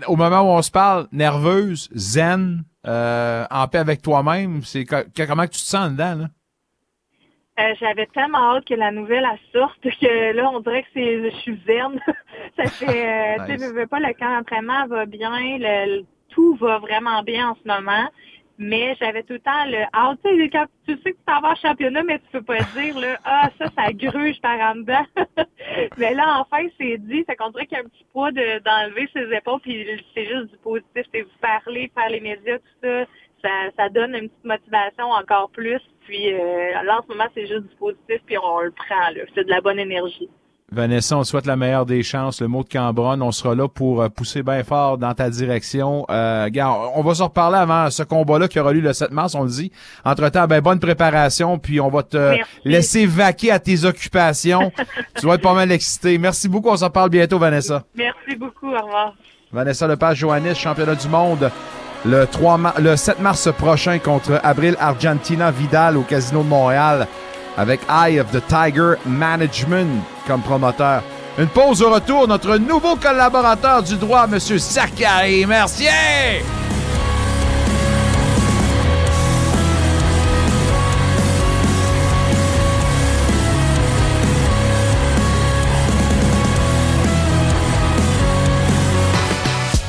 au moment où on se parle, nerveuse, zen, euh, en paix avec toi-même, c'est comment tu te sens dedans là? Euh, j'avais tellement hâte que la nouvelle sorte que là, on dirait que c'est je suis zen. ça fait, euh, tu sais, pas, le camp d'entraînement va bien, le, tout va vraiment bien en ce moment. Mais j'avais tout le temps le hâte, tu sais, quand tu sais que tu vas avoir championnat, mais tu peux pas dire, là, ah, ça, ça gruge par en dedans. mais là, enfin, c'est dit, ça qu'on dirait qu'il y a un petit poids d'enlever ses épaules, puis c'est juste du positif, c'est vous parler, faire les médias, tout ça ça, donne une petite motivation encore plus. Puis euh, là, en ce moment, c'est juste du positif, puis on, le prend. C'est de la bonne énergie. Vanessa, on souhaite la meilleure des chances. Le mot de Cambronne, on sera là pour euh, pousser bien fort dans ta direction. Euh, on va se reparler avant ce combat-là qui aura lieu le 7 mars, on le dit. Entre-temps, ben, bonne préparation, puis on va te laisser vaquer à tes occupations. tu vas être pas mal excité. Merci beaucoup, on s'en parle bientôt, Vanessa. Merci beaucoup, au revoir. Vanessa Lepage-Joannis, championnat du monde le, 3 le 7 mars prochain contre Abril Argentina Vidal au Casino de Montréal avec Eye of the Tiger Management comme promoteur. Une pause au retour, notre nouveau collaborateur du droit, M. Zachary Mercier!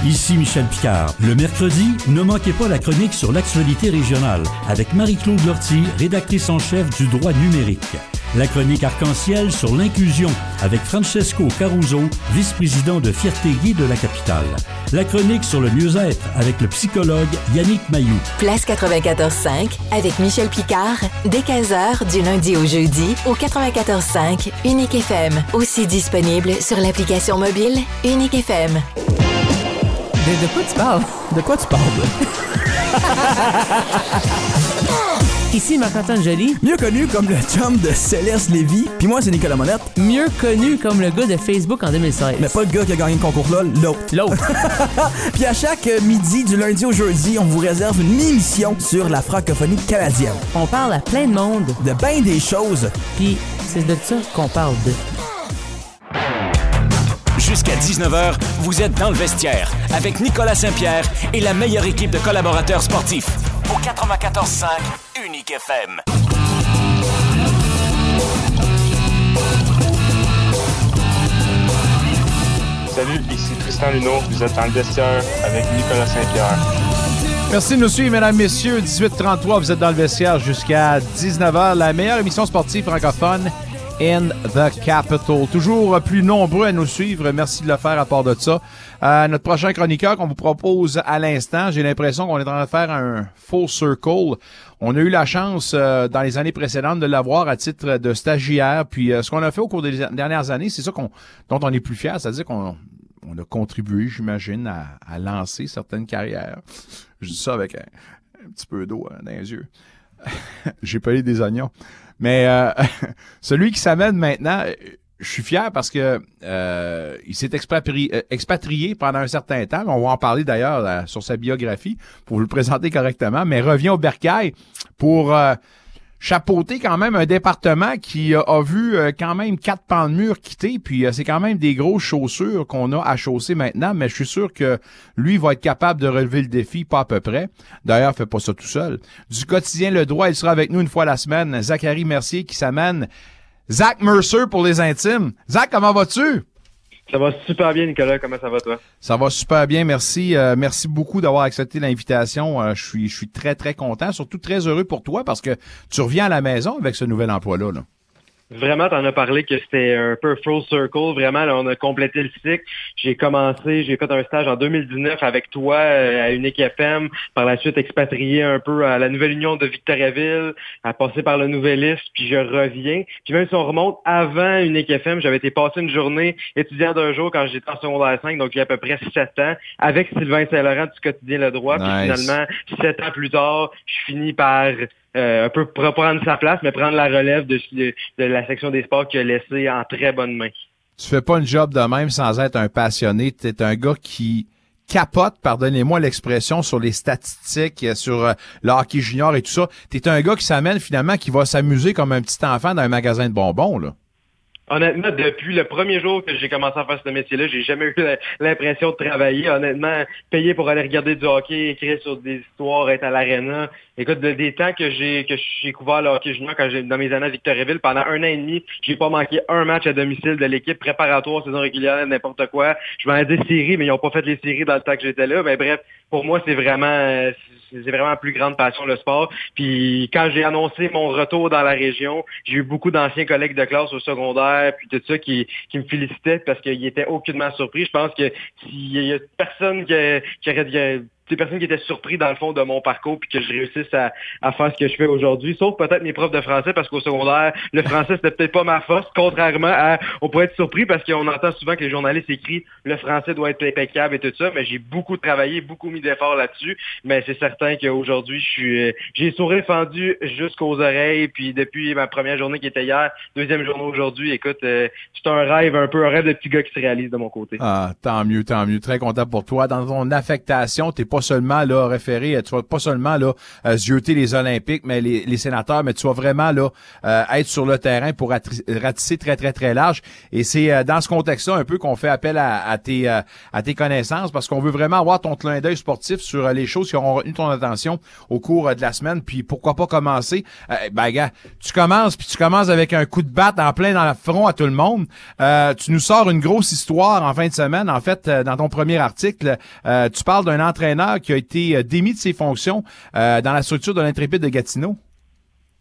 Ici Michel Picard. Le mercredi, ne manquez pas la chronique sur l'actualité régionale avec Marie-Claude Lortie, rédactrice en chef du droit numérique. La chronique arc-en-ciel sur l'inclusion avec Francesco Caruso, vice-président de Fierté Gay de la capitale. La chronique sur le mieux-être avec le psychologue Yannick Mayou. Place 94.5 avec Michel Picard, dès 15h du lundi au jeudi au 94.5 Unique FM. Aussi disponible sur l'application mobile Unique FM. De, quoi tu parles? De quoi tu parles? Ici Marc-Antoine Joly. Mieux connu comme le chum de Céleste Lévy. Puis moi, c'est Nicolas Monette. Mieux connu comme le gars de Facebook en 2016. Mais pas le gars qui a gagné le concours là, l'autre. L'autre. Puis à chaque midi, du lundi au jeudi, on vous réserve une émission sur la francophonie canadienne. On parle à plein de monde. De bien des choses. Puis c'est de ça qu'on parle de. Jusqu'à 19h, vous êtes dans le vestiaire avec Nicolas Saint-Pierre et la meilleure équipe de collaborateurs sportifs. Au 94.5 Unique FM. Salut, ici Tristan Luneau. Vous êtes dans le vestiaire avec Nicolas Saint-Pierre. Merci de nous suivre, mesdames, messieurs. 18h33, vous êtes dans le vestiaire jusqu'à 19h. La meilleure émission sportive francophone in the capital. Toujours plus nombreux à nous suivre. Merci de le faire à part de ça. Euh, notre prochain chroniqueur qu'on vous propose à l'instant, j'ai l'impression qu'on est en train de faire un full circle. On a eu la chance euh, dans les années précédentes de l'avoir à titre de stagiaire. Puis euh, ce qu'on a fait au cours des dernières années, c'est ça qu'on dont on est plus fier, c'est-à-dire qu'on on a contribué, j'imagine, à, à, lancer certaines carrières. Je dis ça avec un, petit peu d'eau hein, dans les yeux. J'ai eu des oignons. Mais euh, celui qui s'amène maintenant, je suis fier parce que euh, il s'est expatrié, euh, expatrié, pendant un certain temps. On va en parler d'ailleurs euh, sur sa biographie pour vous le présenter correctement, mais revient au Bercail pour chapeauter quand même un département qui a vu quand même quatre pans de mur quitter, puis c'est quand même des grosses chaussures qu'on a à chausser maintenant, mais je suis sûr que lui va être capable de relever le défi, pas à peu près. D'ailleurs, fait pas ça tout seul. Du quotidien Le Droit, il sera avec nous une fois la semaine. Zachary Mercier qui s'amène Zach Mercer pour les intimes. Zach, comment vas-tu? Ça va super bien, Nicolas. Comment ça va, toi? Ça va super bien, merci. Euh, merci beaucoup d'avoir accepté l'invitation. Euh, je suis, je suis très, très content, surtout très heureux pour toi parce que tu reviens à la maison avec ce nouvel emploi-là. là Vraiment, tu en as parlé que c'était un peu full circle. Vraiment, là, on a complété le cycle. J'ai commencé, j'ai fait un stage en 2019 avec toi euh, à Unique FM. Par la suite, expatrié un peu à la Nouvelle Union de Victoriaville, à passer par le Nouvelliste, puis je reviens. Puis même si on remonte avant Unique FM, j'avais été passer une journée étudiant d'un jour quand j'étais en secondaire 5, donc il y a à peu près 7 ans, avec Sylvain Saint-Laurent du quotidien Le Droit. Puis finalement, 7 ans plus tard, je finis par euh, un peu prendre sa place, mais prendre la relève de, de, la section des sports qu'il a laissé en très bonne main. Tu fais pas une job de même sans être un passionné. Tu es un gars qui capote, pardonnez-moi l'expression, sur les statistiques, sur euh, le hockey junior et tout ça. Tu es un gars qui s'amène finalement, qui va s'amuser comme un petit enfant dans un magasin de bonbons. là. Honnêtement, depuis le premier jour que j'ai commencé à faire ce métier-là, j'ai jamais eu l'impression de travailler. Honnêtement, payer pour aller regarder du hockey, écrire sur des histoires, être à l'aréna. Écoute, des temps que j'ai que j'ai couvert le hockey junior quand dans mes années à Victoriaville, pendant un an et demi, j'ai pas manqué un match à domicile de l'équipe préparatoire, saison régulière, n'importe quoi. Je m'en ai dit séries, mais ils ont pas fait les séries dans le temps que j'étais là. Mais bref, pour moi, c'est vraiment c'est vraiment ma plus grande passion, le sport. Puis quand j'ai annoncé mon retour dans la région, j'ai eu beaucoup d'anciens collègues de classe au secondaire, puis tout ça, qui, qui me félicitaient parce qu'ils étaient aucunement surpris. Je pense que s'il y a personne qui, qui aurait des personnes qui étaient surpris dans le fond de mon parcours puis que je réussisse à, faire ce que je fais aujourd'hui, sauf peut-être mes profs de français parce qu'au secondaire, le français c'était peut-être pas ma force, contrairement à, on pourrait être surpris parce qu'on entend souvent que les journalistes écrivent le français doit être impeccable et tout ça, mais j'ai beaucoup travaillé, beaucoup mis d'efforts là-dessus, mais c'est certain qu'aujourd'hui je suis, euh, j'ai sourire fendu jusqu'aux oreilles puis depuis ma première journée qui était hier, deuxième journée aujourd'hui, écoute, euh, c'est un rêve un peu, un rêve de petit gars qui se réalise de mon côté. Ah, tant mieux, tant mieux, très content pour toi. Dans ton affectation, t'es pas pas seulement là référer, tu vas pas seulement là euh, zioter les Olympiques, mais les, sénateurs, mais tu vas vraiment là euh, être sur le terrain pour ratisser très très très large. Et c'est euh, dans ce contexte-là un peu qu'on fait appel à, tes à tes connaissances parce qu'on veut vraiment avoir ton clin d'œil sportif sur les choses qui auront retenu ton attention au cours de la semaine. Puis pourquoi pas commencer Ben gars, tu commences puis tu commences avec un coup de batte en plein dans le front à tout le monde. tu nous sors une grosse histoire en fin de semaine. En fait, dans ton premier article, tu parles d'un entraîneur qui a été euh, démis de ses fonctions euh, dans la structure de l'intrépide de Gatineau.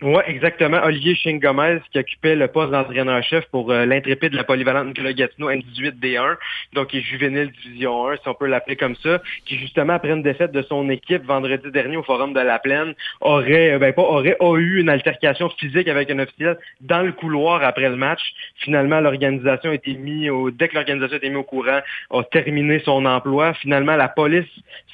Oui, exactement. Olivier Ching-Gomez qui occupait le poste d'entraîneur-chef pour euh, l'intrépide de la polyvalente Nicolas Gatineau N18D1, donc qui est juvénile division 1, si on peut l'appeler comme ça, qui justement, après une défaite de son équipe vendredi dernier au Forum de la Plaine, aurait, euh, ben pas aurait, eu une altercation physique avec un officiel dans le couloir après le match. Finalement, l'organisation a été mise au, dès que l'organisation a été mise au courant, a terminé son emploi. Finalement, la police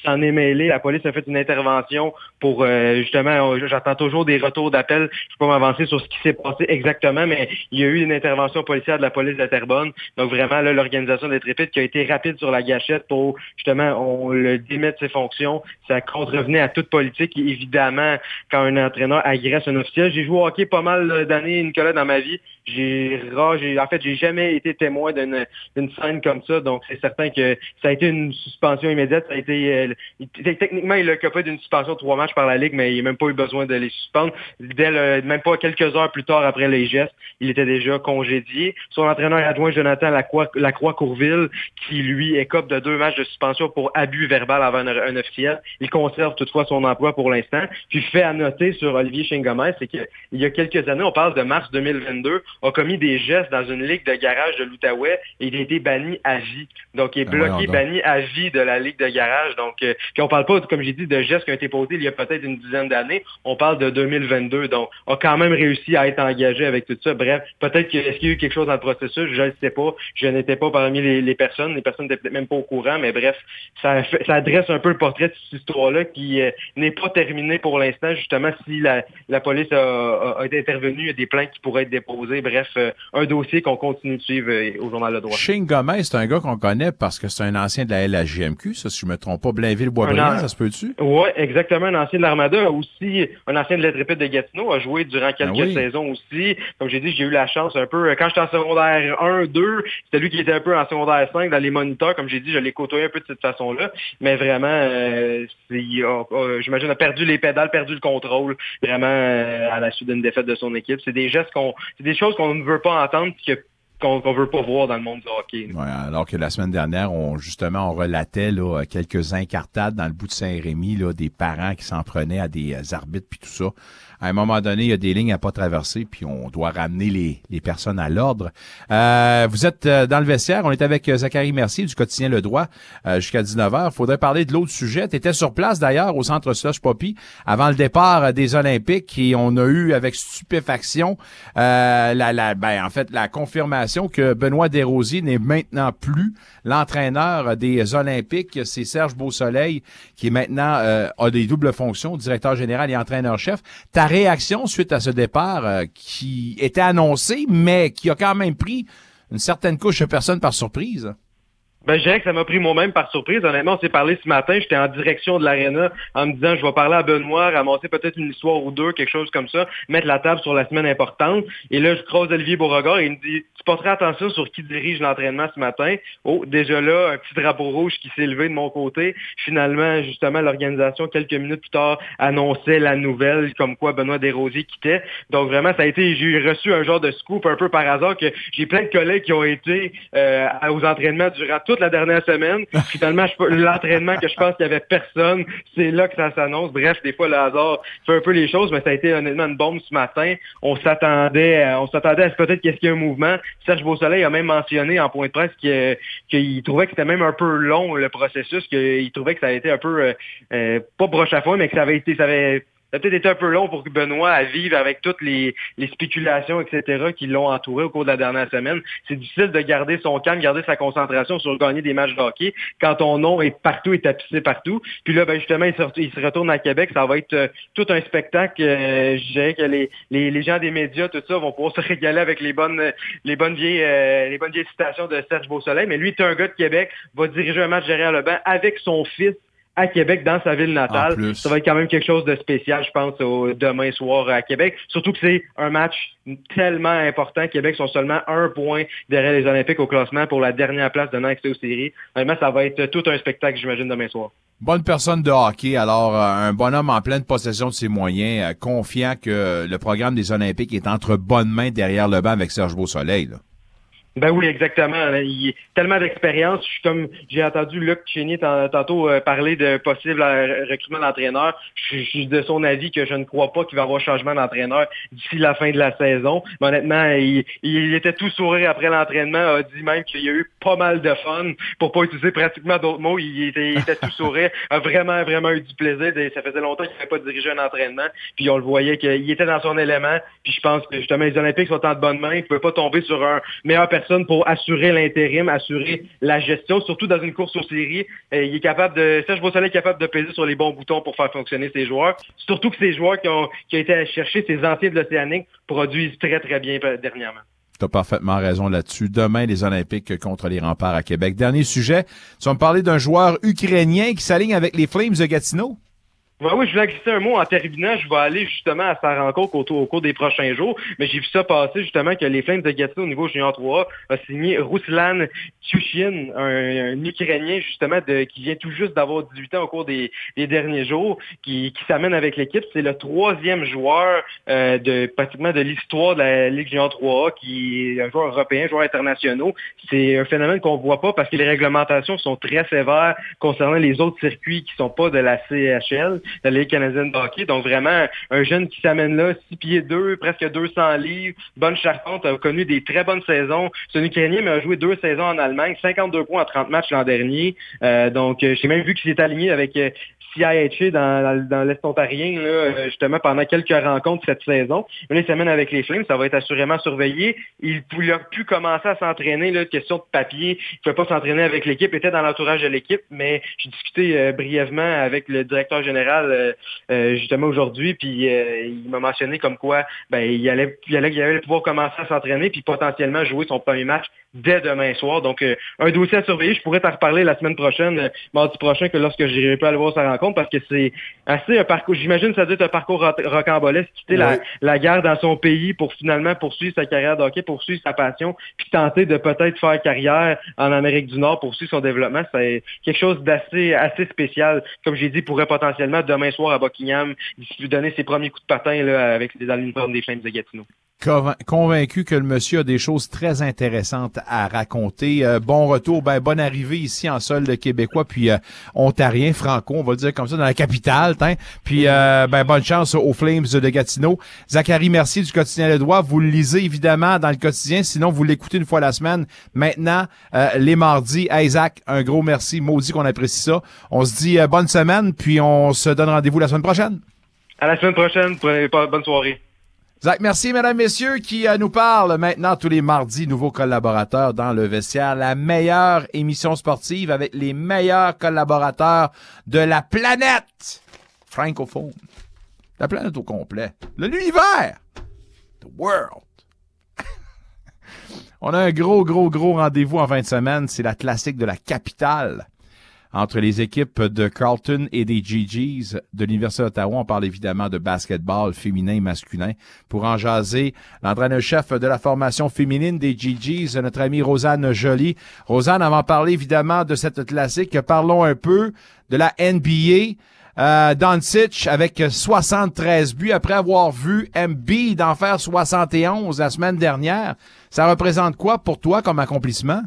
s'en est mêlée. La police a fait une intervention pour, euh, justement, j'attends toujours des retours d'appel je ne peux pas m'avancer sur ce qui s'est passé exactement, mais il y a eu une intervention policière de la police de Terrebonne. Donc vraiment, l'organisation des Trépides qui a été rapide sur la gâchette pour justement on le démettre ses fonctions. Ça contrevenait à toute politique. Et évidemment, quand un entraîneur agresse un officiel, j'ai joué au hockey pas mal d'années, Nicolas, dans ma vie. J'ai, en fait, j'ai jamais été témoin d'une scène comme ça. Donc c'est certain que ça a été une suspension immédiate. Ça a été euh, techniquement il a occupé d'une suspension de trois matchs par la ligue, mais il n'a même pas eu besoin de les suspendre même pas quelques heures plus tard après les gestes, il était déjà congédié. Son entraîneur adjoint Jonathan Lacroix-Courville, qui lui écope de deux matchs de suspension pour abus verbal avant un, officiel, il conserve toutefois son emploi pour l'instant. Puis fait à noter sur Olivier Chingomez, c'est qu'il y a quelques années, on parle de mars 2022, a commis des gestes dans une ligue de garage de l'Outaouais et il a été banni à vie. Donc, il est ben bloqué, banni à vie de la ligue de garage. Donc, euh, puis on parle pas, comme j'ai dit, de gestes qui ont été posés il y a peut-être une dizaine d'années. On parle de 2022. donc a quand même réussi à être engagé avec tout ça. Bref, peut-être qu'il y a eu quelque chose dans le processus, je ne sais pas. Je n'étais pas parmi les, personnes, les personnes n'étaient peut-être même pas au courant, mais bref, ça, ça adresse un peu le portrait de cette histoire-là qui n'est pas terminée pour l'instant, justement, si la, police a, été intervenue, il y a des plaintes qui pourraient être déposées. Bref, un dossier qu'on continue de suivre au Journal Le Droit. Shane Gomez, c'est un gars qu'on connaît parce que c'est un ancien de la LHJMQ, ça, si je me trompe pas, Blainville-Boisbriand, ça se peut-tu? Oui, exactement, un ancien de l'Armada, aussi un ancien de l'Intrépide de Gatineau, a joué durant quelques ah saisons aussi. Comme j'ai dit, j'ai eu la chance un peu, quand j'étais en secondaire 1, 2, c'était lui qui était un peu en secondaire 5 dans les moniteurs, comme j'ai dit, je l'ai côtoyé un peu de cette façon-là, mais vraiment, euh, j'imagine, a perdu les pédales, perdu le contrôle, vraiment, euh, à la suite d'une défaite de son équipe. C'est des gestes qu'on, c'est des choses qu'on ne veut pas entendre, que qu'on ne veut pas voir dans le monde du hockey. alors que la semaine dernière, on justement on relatait là, quelques incartades dans le bout de Saint-Rémy, des parents qui s'en prenaient à des euh, arbitres puis tout ça à un moment donné, il y a des lignes à pas traverser, puis on doit ramener les, les personnes à l'ordre. Euh, vous êtes euh, dans le vestiaire, on est avec euh, Zachary Mercier du quotidien Le Droit jusqu'à 19h. Il faudrait parler de l'autre sujet. Tu étais sur place d'ailleurs au centre Slush Poppy avant le départ des Olympiques et on a eu avec stupéfaction la, la ben, en fait la confirmation que Benoît Desrosiers n'est maintenant plus l'entraîneur des Olympiques. C'est Serge Beausoleil qui est maintenant a des doubles fonctions, directeur général et entraîneur-chef réaction suite à ce départ euh, qui était annoncé, mais qui a quand même pris une certaine couche de personnes par surprise? Ben, je dirais que ça m'a pris moi-même par surprise. Honnêtement, on s'est parlé ce matin. J'étais en direction de l'aréna en me disant, je vais parler à Benoît, ramasser peut-être une histoire ou deux, quelque chose comme ça, mettre la table sur la semaine importante. Et là, je croise Olivier Beauregard et il me dit, tu porterais attention sur qui dirige l'entraînement ce matin? Oh, déjà là, un petit drapeau rouge qui s'est levé de mon côté. Finalement, justement, l'organisation, quelques minutes plus tard, annonçait la nouvelle comme quoi Benoît Desrosiers quittait. Donc vraiment, ça a été, j'ai reçu un genre de scoop un peu par hasard que j'ai plein de collègues qui ont été euh, aux entraînements durant tout toute la dernière semaine. Finalement, l'entraînement que je pense qu'il y avait personne, c'est là que ça s'annonce. Bref, des fois, le hasard fait un peu les choses, mais ça a été honnêtement une bombe ce matin. On s'attendait, on s'attendait à ce peut-être qu'il y ait un mouvement. Serge Beausoleil a même mentionné en point de presse qu'il trouvait que c'était même un peu long le processus, qu'il trouvait que ça a été un peu euh, euh, pas broche à fond, mais que ça avait été, ça avait ça a peut-être été un peu long pour Benoît à vivre avec toutes les, spéculations, etc., qui l'ont entouré au cours de la dernière semaine. C'est difficile de garder son calme, garder sa concentration sur gagner des matchs de hockey quand ton nom est partout et tapissé partout. Puis là, ben justement, il se, retourne à Québec. Ça va être euh, tout un spectacle. Euh, je dirais que les, gens des médias, tout ça, vont pouvoir se régaler avec les bonnes, les bonnes vieilles, euh, les bonnes vieilles citations de Serge Beausoleil. Mais lui, est un gars de Québec, va diriger un match derrière le banc avec son fils à Québec, dans sa ville natale. Ça va être quand même quelque chose de spécial, je pense, au demain soir à Québec. Surtout que c'est un match tellement important. Québec sont seulement un point derrière les Olympiques au classement pour la dernière place de accès aux séries. Vraiment, ça va être tout un spectacle, j'imagine, demain soir. Bonne personne de hockey, alors euh, un bonhomme en pleine possession de ses moyens, euh, confiant que le programme des Olympiques est entre bonnes mains derrière le banc avec Serge Beausoleil. Là. Ben oui, exactement. Il a tellement d'expérience. Je suis comme j'ai entendu Luc Chénier tantôt euh, parler de possible euh, recrutement d'entraîneur. Je suis de son avis que je ne crois pas qu'il va y avoir changement d'entraîneur d'ici la fin de la saison. Mais honnêtement, il, était tout sourire après l'entraînement, a dit même qu'il y a eu pas mal de fun, pour pas utiliser pratiquement d'autres mots. Il était, tout sourire, a vraiment, vraiment eu du plaisir. Ça faisait longtemps qu'il n'avait pas dirigé un entraînement. Puis on le voyait qu'il était dans son élément. Puis je pense que justement les Olympiques sont en de bonnes mains. Il ne pouvait pas tomber sur un meilleur pour assurer l'intérim, assurer la gestion, surtout dans une course aux séries. Euh, il est capable de, Serge Beausoleil est capable de peser sur les bons boutons pour faire fonctionner ses joueurs. Surtout que ces joueurs qui ont, qui ont été chercher, ces anciens de l'Océanique, produisent très, très bien dernièrement. Tu as parfaitement raison là-dessus. Demain, les Olympiques contre les remparts à Québec. Dernier sujet, tu vas me parler d'un joueur ukrainien qui s'aligne avec les Flames de Gatineau? Oui, je voulais glisser un mot en terminant. Je vais aller justement à sa rencontre au, cours des prochains jours. Mais j'ai vu ça passer justement que les Flames de Gatineau au niveau junior 3 a signé Ruslan Tchushin, un, Ukrainien justement qui vient tout juste d'avoir 18 ans au cours des, derniers jours, qui, s'amène avec l'équipe. C'est le troisième joueur euh, de pratiquement de l'histoire de la Ligue junior 3A qui est un joueur européen, un joueur international. C'est un phénomène qu'on voit pas parce que les réglementations sont très sévères concernant les autres circuits qui sont pas de la CHL la Ligue canadienne de. Donc vraiment, un jeune qui s'amène là, 6 pieds 2, presque 200 livres, bonne charpente, a connu des très bonnes saisons. C'est un Ukrainien, mais a joué deux saisons en Allemagne, 52 points en 30 matchs l'an dernier. Euh, donc, euh, j'ai même vu qu'il s'est aligné avec euh, CIHA dans, dans, l'Est ontarien, là, justement, pendant quelques rencontres cette saison. Une semaine avec les Flames, ça va être assurément surveillé. Il a pu commencer à s'entraîner, question de papier. Il ne pouvait pas s'entraîner avec l'équipe, était dans l'entourage de l'équipe, mais j'ai discuté brièvement avec le directeur général justement aujourd'hui, puis il m'a mentionné comme quoi ben, il, allait, il, allait, il allait pouvoir commencer à s'entraîner, puis potentiellement jouer son premier match dès demain soir. Donc, euh, un dossier à surveiller. Je pourrais t'en reparler la semaine prochaine, euh, mardi prochain, que lorsque j'irai pas aller voir sa rencontre, parce que c'est assez un parcours, j'imagine que ça doit être un parcours rocambolesque, quitter la, la guerre dans son pays pour finalement poursuivre sa carrière de hockey, poursuivre sa passion, puis tenter de peut-être faire carrière en Amérique du Nord, poursuivre son développement. C'est quelque chose d'assez assez spécial. Comme j'ai dit, pourrait potentiellement demain soir à Buckingham lui donner ses premiers coups de patin là, avec les des Flames de Gatineau convaincu que le monsieur a des choses très intéressantes à raconter. Euh, bon retour, ben bonne arrivée ici en sol de québécois puis euh, ontarien, franco, on va dire comme ça dans la capitale, Puis euh, ben bonne chance aux Flames de Gatineau. Zachary merci du quotidien Le Droit, vous le lisez évidemment dans le quotidien, sinon vous l'écoutez une fois la semaine. Maintenant les mardis, Isaac, un gros merci, maudit qu'on apprécie ça. On se dit bonne semaine puis on se donne rendez-vous la semaine prochaine. À la semaine prochaine, bonne soirée. Zach, merci, mesdames, messieurs, qui euh, nous parle maintenant tous les mardis, nouveaux collaborateurs dans le vestiaire, la meilleure émission sportive avec les meilleurs collaborateurs de la planète francophone. La planète au complet. L'univers. The world. On a un gros, gros, gros rendez-vous en fin de semaine. C'est la classique de la capitale entre les équipes de Carlton et des GGs de l'Université d'Ottawa. On parle évidemment de basketball féminin et masculin. Pour en jaser, l'entraîneur-chef de la formation féminine des GGs, notre amie Rosanne Joly. Rosanne, avant de parler évidemment de cette classique, parlons un peu de la NBA. Euh, Doncic avec 73 buts après avoir vu MB d'en faire 71 la semaine dernière. Ça représente quoi pour toi comme accomplissement?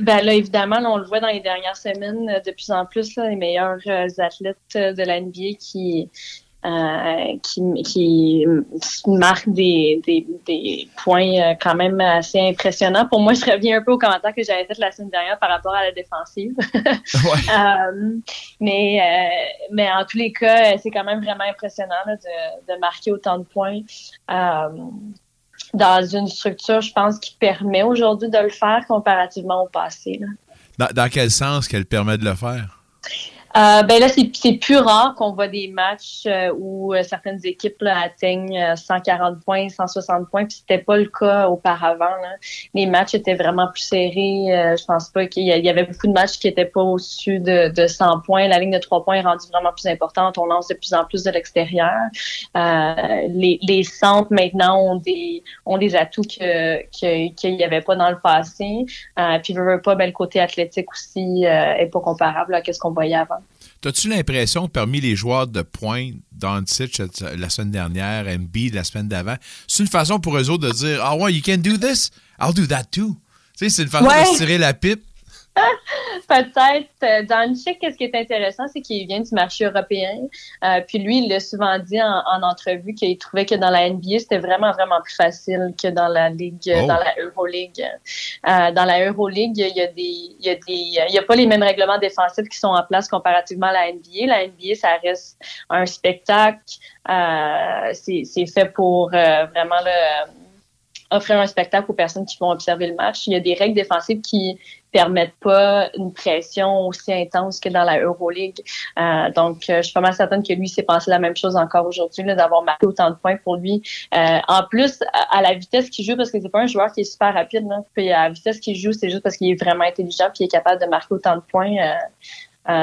Ben là, évidemment, on le voit dans les dernières semaines, euh, de plus en plus, les meilleurs euh, athlètes euh, de la NBA qui, qui, qui marquent des, des, points quand même assez impressionnants. Pour moi, je reviens un peu au commentaire que j'avais fait la semaine dernière par rapport à la défensive. mais, mais en tous les cas, c'est quand même vraiment impressionnant de, de, marquer autant de points dans une structure, je pense, qui permet aujourd'hui de le faire comparativement au passé. dans, quel sens qu'elle permet de le faire? Euh, ben là, c'est plus rare qu'on voit des matchs euh, où euh, certaines équipes atteignent 140 points, 160 points, puis c'était pas le cas auparavant. Les matchs étaient vraiment plus serrés. je pense pas qu'il y, avait beaucoup de matchs qui étaient pas au-dessus de, de, 100 points. La ligne de 3 points est rendue vraiment plus importante. On lance de plus en plus de l'extérieur. les, les centres maintenant ont des ont des atouts que qu'il n'y avait pas dans le passé. puis veux pas, ben, le côté athlétique aussi est pas comparable à ce qu'on voyait avant. As-tu l'impression que parmi les joueurs de pointe, Doncic la semaine dernière, MB la semaine d'avant, c'est une façon pour eux autres de dire Ah ouais, you can do this, I'll do that too. Tu sais, c'est une façon de se tirer la pipe Peut-être. Euh, dans le chèque, ce qui est intéressant, c'est qu'il vient du marché européen. Euh, puis lui, il l'a souvent dit en, entrevue qu'il trouvait que dans la NBA, c'était vraiment, vraiment plus facile que dans la Ligue, oh. dans la Euroleague. Euh, dans la Euroleague, il y a des, il y a des, il y a pas les mêmes règlements défensifs qui sont en place comparativement à la NBA. La NBA, ça reste un spectacle. c'est fait pour vraiment le offrir un spectacle aux personnes qui vont observer le match. Il y a des règles défensives qui permettent pas une pression aussi intense que dans la Euroleague. Euh, donc, euh, je suis pas mal certaine que lui s'est passé la même chose encore aujourd'hui, d'avoir marqué autant de points pour lui. Euh, en plus, à, la vitesse qu'il joue, parce que c'est pas un joueur qui est super rapide, là, puis à la vitesse qu'il joue, c'est juste parce qu'il est vraiment intelligent puis il est capable de marquer autant de points.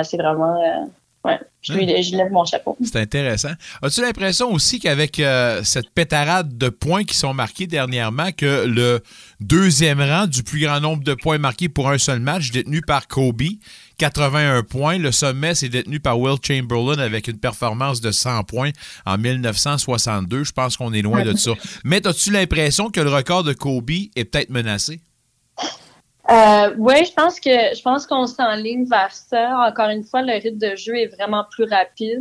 c'est vraiment Ouais, je, lui, lève mon chapeau. C'est intéressant. As-tu l'impression aussi qu'avec euh, cette pétarade de points qui sont marqués dernièrement, que le deuxième rang du plus grand nombre de points marqués pour un seul match, détenu par Kobe, 81 points. Le sommet, c'est détenu par Will Chamberlain avec une performance de 100 points en 1962. Je pense qu'on est loin de ça. Mais as-tu l'impression que le record de Kobe est peut-être menacé? Euh, oui, je pense que je pense qu'on s'enligne vers ça. Encore une fois, le rythme de jeu est vraiment plus rapide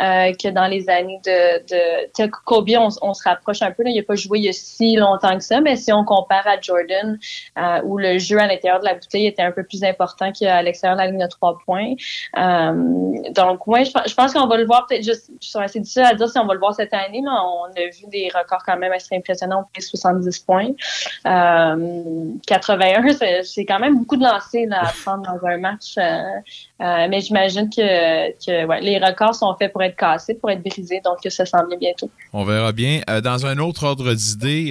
euh, que dans les années de, de Kobe. On, se rapproche un peu. Là. Il n'a pas joué il y a si longtemps que ça, mais si on compare à Jordan, euh, où le jeu à l'intérieur de la bouteille était un peu plus important qu'à l'extérieur de la ligne de trois points. Euh, donc, oui, je, pense qu'on va le voir peut-être juste. C'est difficile à dire si on va le voir cette année. Là. On a vu des records quand même assez impressionnants, 70 points. 81, c'est c'est quand même beaucoup de lancers à prendre dans un match. Euh, euh, mais j'imagine que, les records sont faits pour être cassés, pour être brisés, donc ça s'en vient bientôt. On verra bien. Euh, dans un autre ordre d'idée,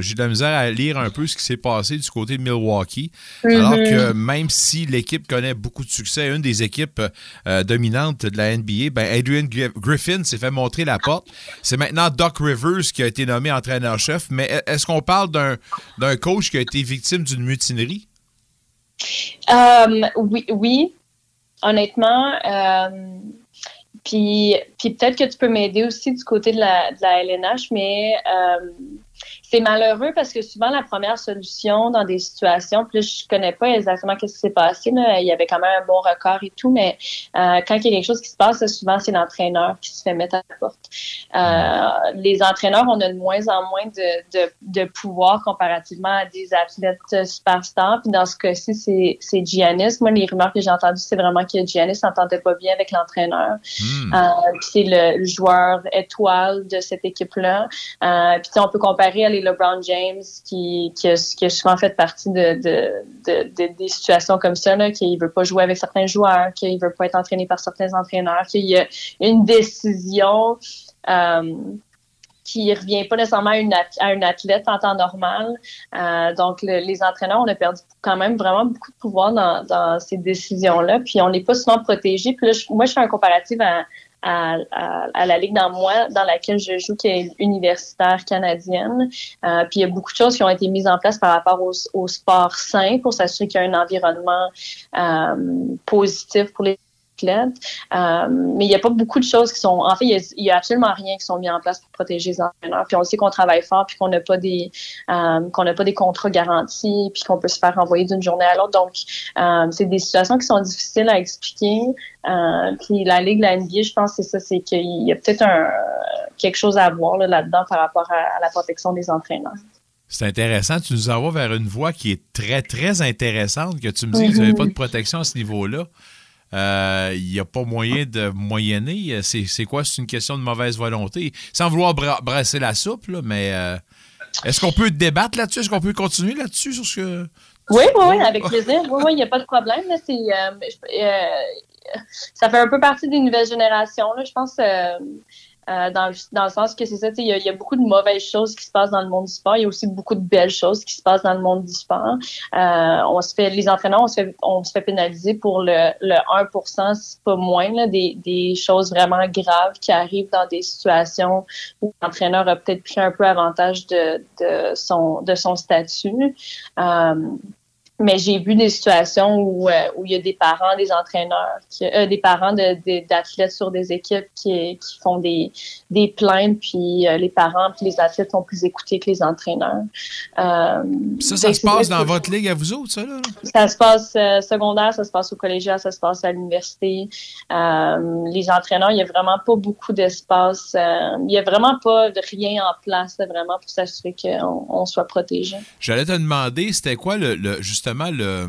j'ai de la misère à lire un peu ce qui s'est passé du côté de Milwaukee. Alors mm-hmm. que même si l'équipe connaît beaucoup de succès, une des équipes dominantes de la NBA, ben Adrian Griffin s'est fait montrer la porte. C'est maintenant Doc Rivers qui a été nommé entraîneur-chef. Mais est-ce qu'on parle d'un coach qui a été victime d'une mutinerie? Euh, oui, oui, honnêtement. Euh, puis, puis peut-être que tu peux m'aider aussi du côté de la, LNH, mais euh, c'est malheureux parce que souvent la première solution dans des situations, puis je connais pas exactement ce qui s'est passé, là, il y avait quand même un bon record et tout, mais euh, quand il y a quelque chose qui se passe, souvent c'est l'entraîneur qui se fait mettre à la porte. Euh, les entraîneurs, on a de moins en moins de, de, de pouvoir comparativement à des athlètes superstars. Puis dans ce cas-ci, c'est, c'est Giannis. Moi, les rumeurs que j'ai entendues, c'est vraiment que Giannis s'entendait pas bien avec l'entraîneur. Hmm. Euh, puis c'est le, joueur étoile de cette équipe-là. Puis on peut comparer à les LeBron James qui, qui, a, souvent fait partie de, des situations comme ça, qu'il ne veut pas jouer avec certains joueurs, qu'il ne veut pas être entraîné par certains entraîneurs, qu'il y a une décision euh, qui revient pas nécessairement à, une, un athlète en temps normal. Euh, donc, les entraîneurs, on a perdu quand même vraiment beaucoup de pouvoir dans, ces décisions-là. Puis, on n'est pas souvent protégé. Puis là, moi, je fais un comparatif à, à, la ligue dans moi, dans laquelle je joue, qui est universitaire canadienne. Euh, puis il y a beaucoup de choses qui ont été mises en place par rapport au, sport sain pour s'assurer qu'il y a un environnement euh, positif pour les euh, mais il n'y a pas beaucoup de choses qui sont. En fait, il n'y a, absolument rien qui sont mis en place pour protéger les entraîneurs. Puis on sait qu'on travaille fort, puis qu'on n'a pas des euh, qu'on n'a pas des contrats garantis, puis qu'on peut se faire renvoyer d'une journée à l'autre. Donc, euh, c'est des situations qui sont difficiles à expliquer. puis la ligue, la NBA, je pense, c'est ça, c'est qu'il y a peut-être un quelque chose à voir là-dedans par rapport à, la protection des entraîneurs. C'est intéressant. Tu nous envoies vers une voie qui est très, très intéressante, que tu me dis que vous n'avez pas de protection à ce niveau-là. Il euh, n'y a pas moyen de moyenner. C'est quoi? C'est une question de mauvaise volonté. Sans vouloir brasser la soupe, mais euh, est-ce qu'on peut débattre là-dessus? Est-ce qu'on peut continuer là-dessus sur ce que. Oui, oui, oui, avec plaisir. Oui, oui, il n'y a pas de problème. Euh, ça fait un peu partie des nouvelles générations. Là. Je pense euh, dans, dans, le sens que c'est ça, il y, y, a beaucoup de mauvaises choses qui se passent dans le monde du sport. Il y a aussi beaucoup de belles choses qui se passent dans le monde du sport. Euh, on se fait, les entraîneurs, on se fait, on se fait pénaliser pour le, le 1%, c'est pas moins, là, des, des choses vraiment graves qui arrivent dans des situations où l'entraîneur a peut-être pris un peu avantage de, de, son, de son statut. Euh, mais j'ai vu des situations où, euh, où il y a des parents, des entraîneurs, qui, euh, des parents d'athlètes sur des équipes qui, qui font des, des plaintes, puis euh, les parents puis les athlètes sont plus écoutés que les entraîneurs. ça, ça se passe dans votre ligue à vous autres, ça? Là? Ça se passe secondaire, ça se passe au collégial, ça se passe à l'université. les entraîneurs, il n'y a vraiment pas beaucoup d'espace. il n'y a vraiment pas de rien en place, vraiment, pour s'assurer qu'on on soit protégé. J'allais te demander, c'était quoi le, le justement le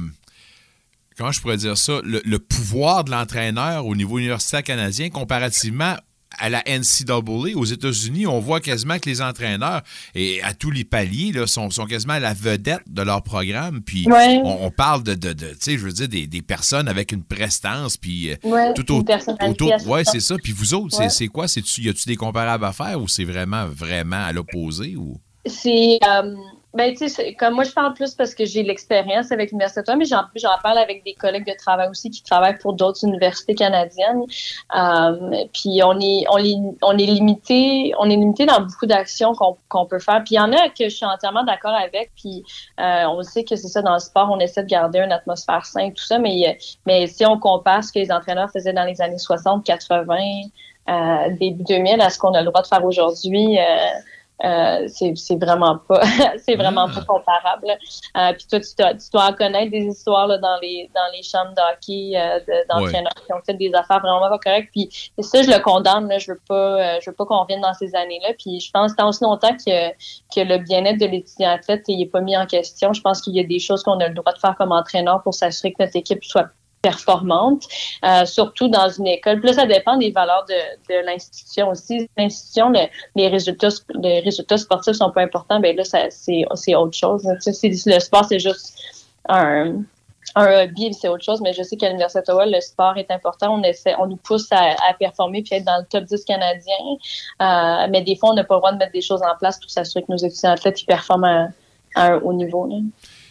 comment je pourrais dire ça, le, pouvoir de l'entraîneur au niveau universitaire canadien comparativement à la NCAA aux États-Unis, on voit quasiment que les entraîneurs, et à tous les paliers, là, sont, sont quasiment la vedette de leur programme. Puis on, parle de, de, tu sais, je veux dire, des, personnes avec une prestance, puis euh, tout autour. Ouais, c'est ça. Puis vous autres, c'est quoi? Y a-tu des comparables à faire ou c'est vraiment, vraiment à l'opposé? ou? C'est. Euh, ben, tu sais, comme moi, je parle plus parce que j'ai l'expérience avec l'Université mais j'en, j'en parle avec des collègues de travail aussi qui travaillent pour d'autres universités canadiennes. Euh, puis on est, on, est, on est limité, on est limité dans beaucoup d'actions qu'on, qu'on peut faire. Puis il y en a que je suis entièrement d'accord avec. Puis euh, on sait que c'est ça dans le sport, on essaie de garder une atmosphère saine, tout ça. Mais, mais si on compare ce que les entraîneurs faisaient dans les années 60, 80, euh, début 2000 à ce qu'on a le droit de faire aujourd'hui, euh, euh, c'est vraiment pas c'est vraiment pas comparable. Euh, puis toi, tu, tu, dois connaître des histoires là, dans les dans les chambres d'hockey euh, d'entraîneurs qui ont fait des affaires vraiment pas correctes. Puis ça, je le condamne. Là, je veux pas je veux pas qu'on revienne dans ces années-là. Puis je pense tant aussi longtemps que que le bien-être de l'étudiant athlète n'est pas mis en question. Je pense qu'il y a des choses qu'on a le droit de faire comme entraîneur pour s'assurer que notre équipe soit performante, euh, surtout dans une école. Puis là, ça dépend des valeurs de, l'institution aussi. L'institution, les résultats, les résultats sportifs sont pas importants. Ben là, c'est autre chose. le sport, c'est juste un, un hobby, c'est autre chose. Mais je sais qu'à l'Université d'Ottawa, le sport est important. On essaie, on nous pousse à, performer puis être dans le top 10 canadien. Euh, mais des fois, on n'a pas le droit de mettre des choses en place pour s'assurer que nos étudiants athlètes ils performent à, un haut niveau.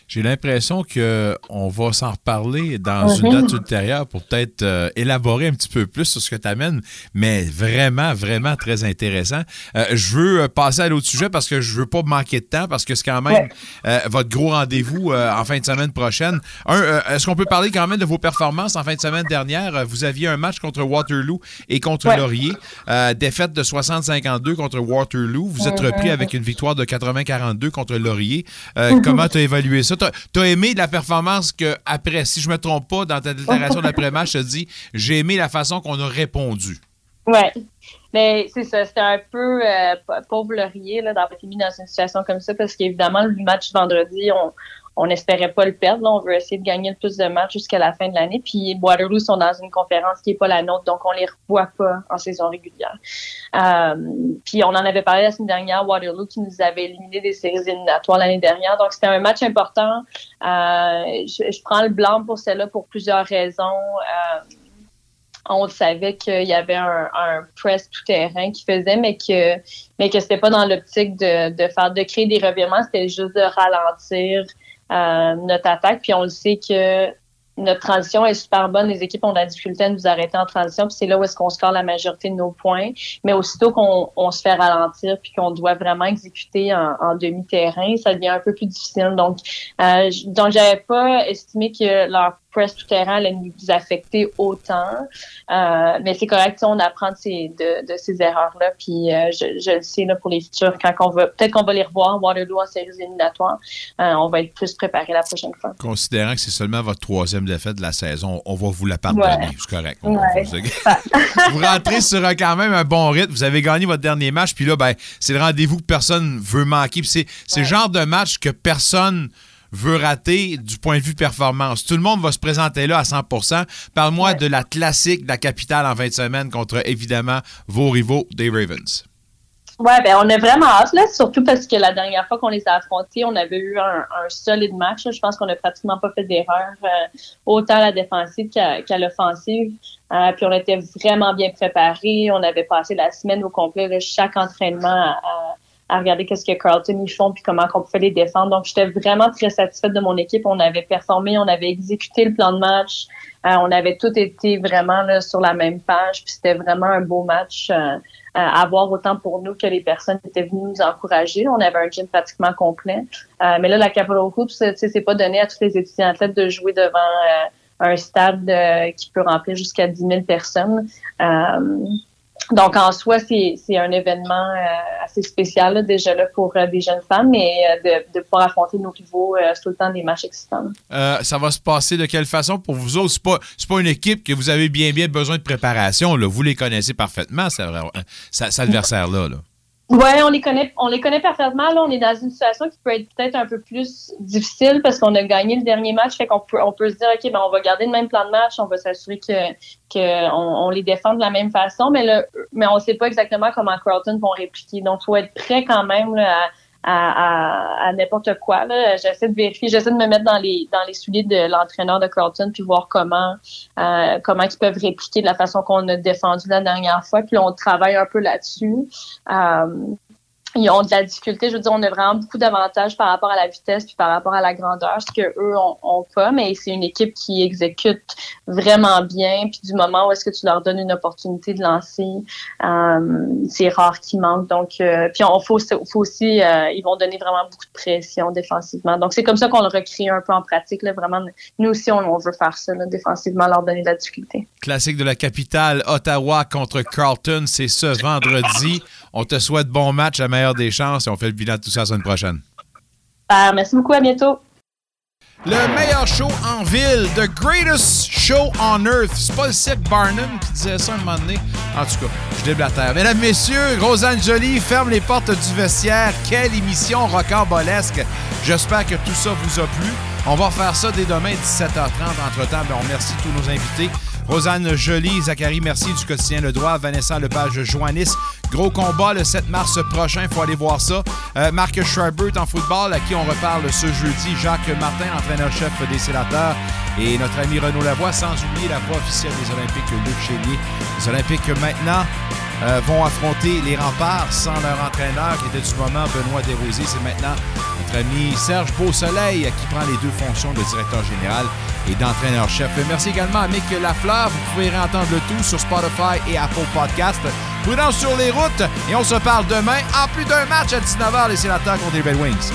J'ai l'impression qu'on va s'en reparler dans une date ultérieure pour peut-être euh, élaborer un petit peu plus sur ce que tu amènes, mais vraiment, vraiment très intéressant. Euh, je veux euh, passer à l'autre sujet parce que je veux pas manquer de temps parce que c'est quand même votre gros rendez-vous en fin de semaine prochaine. Est-ce qu'on peut parler quand même de vos performances en fin de semaine dernière? Vous aviez un match contre Waterloo et contre Laurier. défaite de 60-52 contre Waterloo. Vous êtes repris avec une victoire de 80-42 contre Laurier. Mhm. Comment tu as évalué ça? Tu as, aimé la performance que, après, si je me trompe pas, dans ta déclaration d'après-match, tu as dit j'ai aimé la façon qu'on a répondu. Oui. Mais c'est ça, c'était un peu euh, pauvre laurier d'avoir été mis dans une situation comme ça parce qu'évidemment, le match vendredi, on, on n'espérait pas le perdre. On veut essayer de gagner le plus de matchs jusqu'à la fin de l'année. Puis Waterloo sont dans une conférence qui n'est pas la nôtre, donc on les revoit pas en saison régulière. Euh, puis on en avait parlé la semaine dernière, Waterloo qui nous avait éliminé des séries éliminatoires l'année dernière. Donc c'était un match important. Euh, je, prends le blanc pour celle-là pour plusieurs raisons. Euh, on savait qu'il y avait un, press tout terrain qui faisait, mais que mais que c'était pas dans l'optique de, de faire de créer des revirements, c'était juste de ralentir notre attaque. Puis on le sait que notre transition est super bonne. Les équipes ont de la difficulté à nous arrêter en transition. Puis c'est là où est-ce qu'on score la majorité de nos points. Mais aussitôt qu'on on se fait ralentir puis qu'on doit vraiment exécuter en, demi-terrain, ça devient un peu plus difficile. Donc, euh, donc j'avais pas estimé que leur press tout terrain allait nous affecter autant. Euh, mais c'est correct, on apprend de ces, de, de ces erreurs-là. Puis euh, je, je, le sais là, pour les futurs, quand on va, peut-être qu'on va les revoir, Waterloo en séries éliminatoires, euh, on va être plus préparé la prochaine fois. Considérant que c'est seulement votre troisième défaite de la saison, on va vous la pardonner. C'est correct. vous... rentrez sur quand même un bon rythme. Vous avez gagné votre dernier match, puis là, ben, c'est le rendez-vous que personne veut manquer. c'est le genre de match que personne veut rater du point de vue performance. Tout le monde va se présenter là à 100% Parle-moi de la classique de la capitale en 20 semaines contre, évidemment, vos rivaux des Ravens. Oui, ben on est vraiment hâte, là, surtout parce que la dernière fois qu'on les a affrontés, on avait eu un, solide match. Je pense qu'on n'a pratiquement pas fait d'erreur, euh, autant à la défensive qu'à l'offensive. Euh, puis on était vraiment bien préparés. On avait passé la semaine au complet, chaque entraînement à à regarder qu'est-ce que Carlton ils font puis comment on pouvait les défendre. Donc j'étais vraiment très satisfaite de mon équipe. On avait performé, on avait exécuté le plan de match, euh, on avait tout été vraiment là, sur la même page. Puis c'était vraiment un beau match euh, à voir autant pour nous que les personnes qui étaient venues nous encourager. On avait un gym pratiquement complet. Euh, mais là la Capital Hoops, c'est pas donné à tous les étudiants athlètes de jouer devant un stade qui peut remplir jusqu'à 10 000 personnes. Donc, en soi, c'est un événement euh, assez spécial déjà là, pour euh, des jeunes femmes, mais euh, de, pouvoir affronter nos rivaux tout le temps des matchs excitants. ça va se passer de quelle façon pour vous autres? C'est pas, pas une équipe que vous avez bien, bien besoin de préparation. Vous les connaissez parfaitement, cet adversaire-là. là. Oui, on les connaît, on les connaît parfaitement. Là, on est dans une situation qui peut être peut-être un peu plus difficile parce qu'on a gagné le dernier match, fait qu'on peut, on peut se dire, ok, ben on va garder le même plan de match, on va s'assurer que, que on, les défend de la même façon, mais là, mais on sait pas exactement comment Carlton vont répliquer. Donc, faut être prêt quand même là, à à, n'importe quoi. J'essaie de vérifier, j'essaie de me mettre dans les dans les souliers de l'entraîneur de Carlton puis voir comment euh, comment ils peuvent répliquer de la façon qu'on a défendu la dernière fois. Puis on travaille un peu là-dessus. Euh, ils ont de la difficulté. Je veux dire, on a vraiment beaucoup d'avantages par rapport à la vitesse puis par rapport à la grandeur, ce que eux ont, pas. Mais c'est une équipe qui exécute vraiment bien. Puis du moment où est-ce que tu leur donnes une opportunité de lancer, euh, c'est rare qu'ils manquent. Donc, euh, puis on faut, aussi, euh, ils vont donner vraiment beaucoup de pression défensivement. Donc c'est comme ça qu'on le recrée un peu en pratique. Là, vraiment, nous aussi on, veut faire ça là, défensivement, leur donner de la difficulté. Classique de la capitale, Ottawa contre Carlton, c'est ce vendredi. On te souhaite bon match, la meilleure des chances et on fait le bilan de tout ça la semaine prochaine. merci beaucoup, à bientôt. Le meilleur show en ville, The Greatest Show on Earth. C'est pas le Seth Barnum qui disait ça un moment donné. En tout cas, je déblatère. Mesdames, messieurs, Rosanne Jolie ferme les portes du vestiaire. Quelle émission rocambolesque. J'espère que tout ça vous a plu. On va faire ça dès demain, 17h30. Entre-temps, ben, on remercie tous nos invités. Rosanne Jolie, Zachary Merci du quotidien Le Droit, Vanessa Lepage Joannis. Gros combat le 7 mars prochain, faut aller voir ça. Euh, Marc Schreibert en football, à qui on reparle ce jeudi. Jacques Martin, entraîneur-chef des sénateurs. Et notre ami Renaud Lavoie, sans oublier la voix officielle des Olympiques, Luc Chélier. Les Olympiques maintenant euh, vont affronter les remparts sans leur entraîneur qui était du moment Benoît Desrosiers. C'est maintenant notre ami Serge Beausoleil qui prend les deux fonctions de directeur général et d'entraîneur-chef. Merci également à Mick Lafleur. Vous pouvez réentendre le tout sur Spotify et Apple Podcast. Prudence sur les routes et on se parle demain en plus d'un match à 19h les sénateurs contre les Red Wings.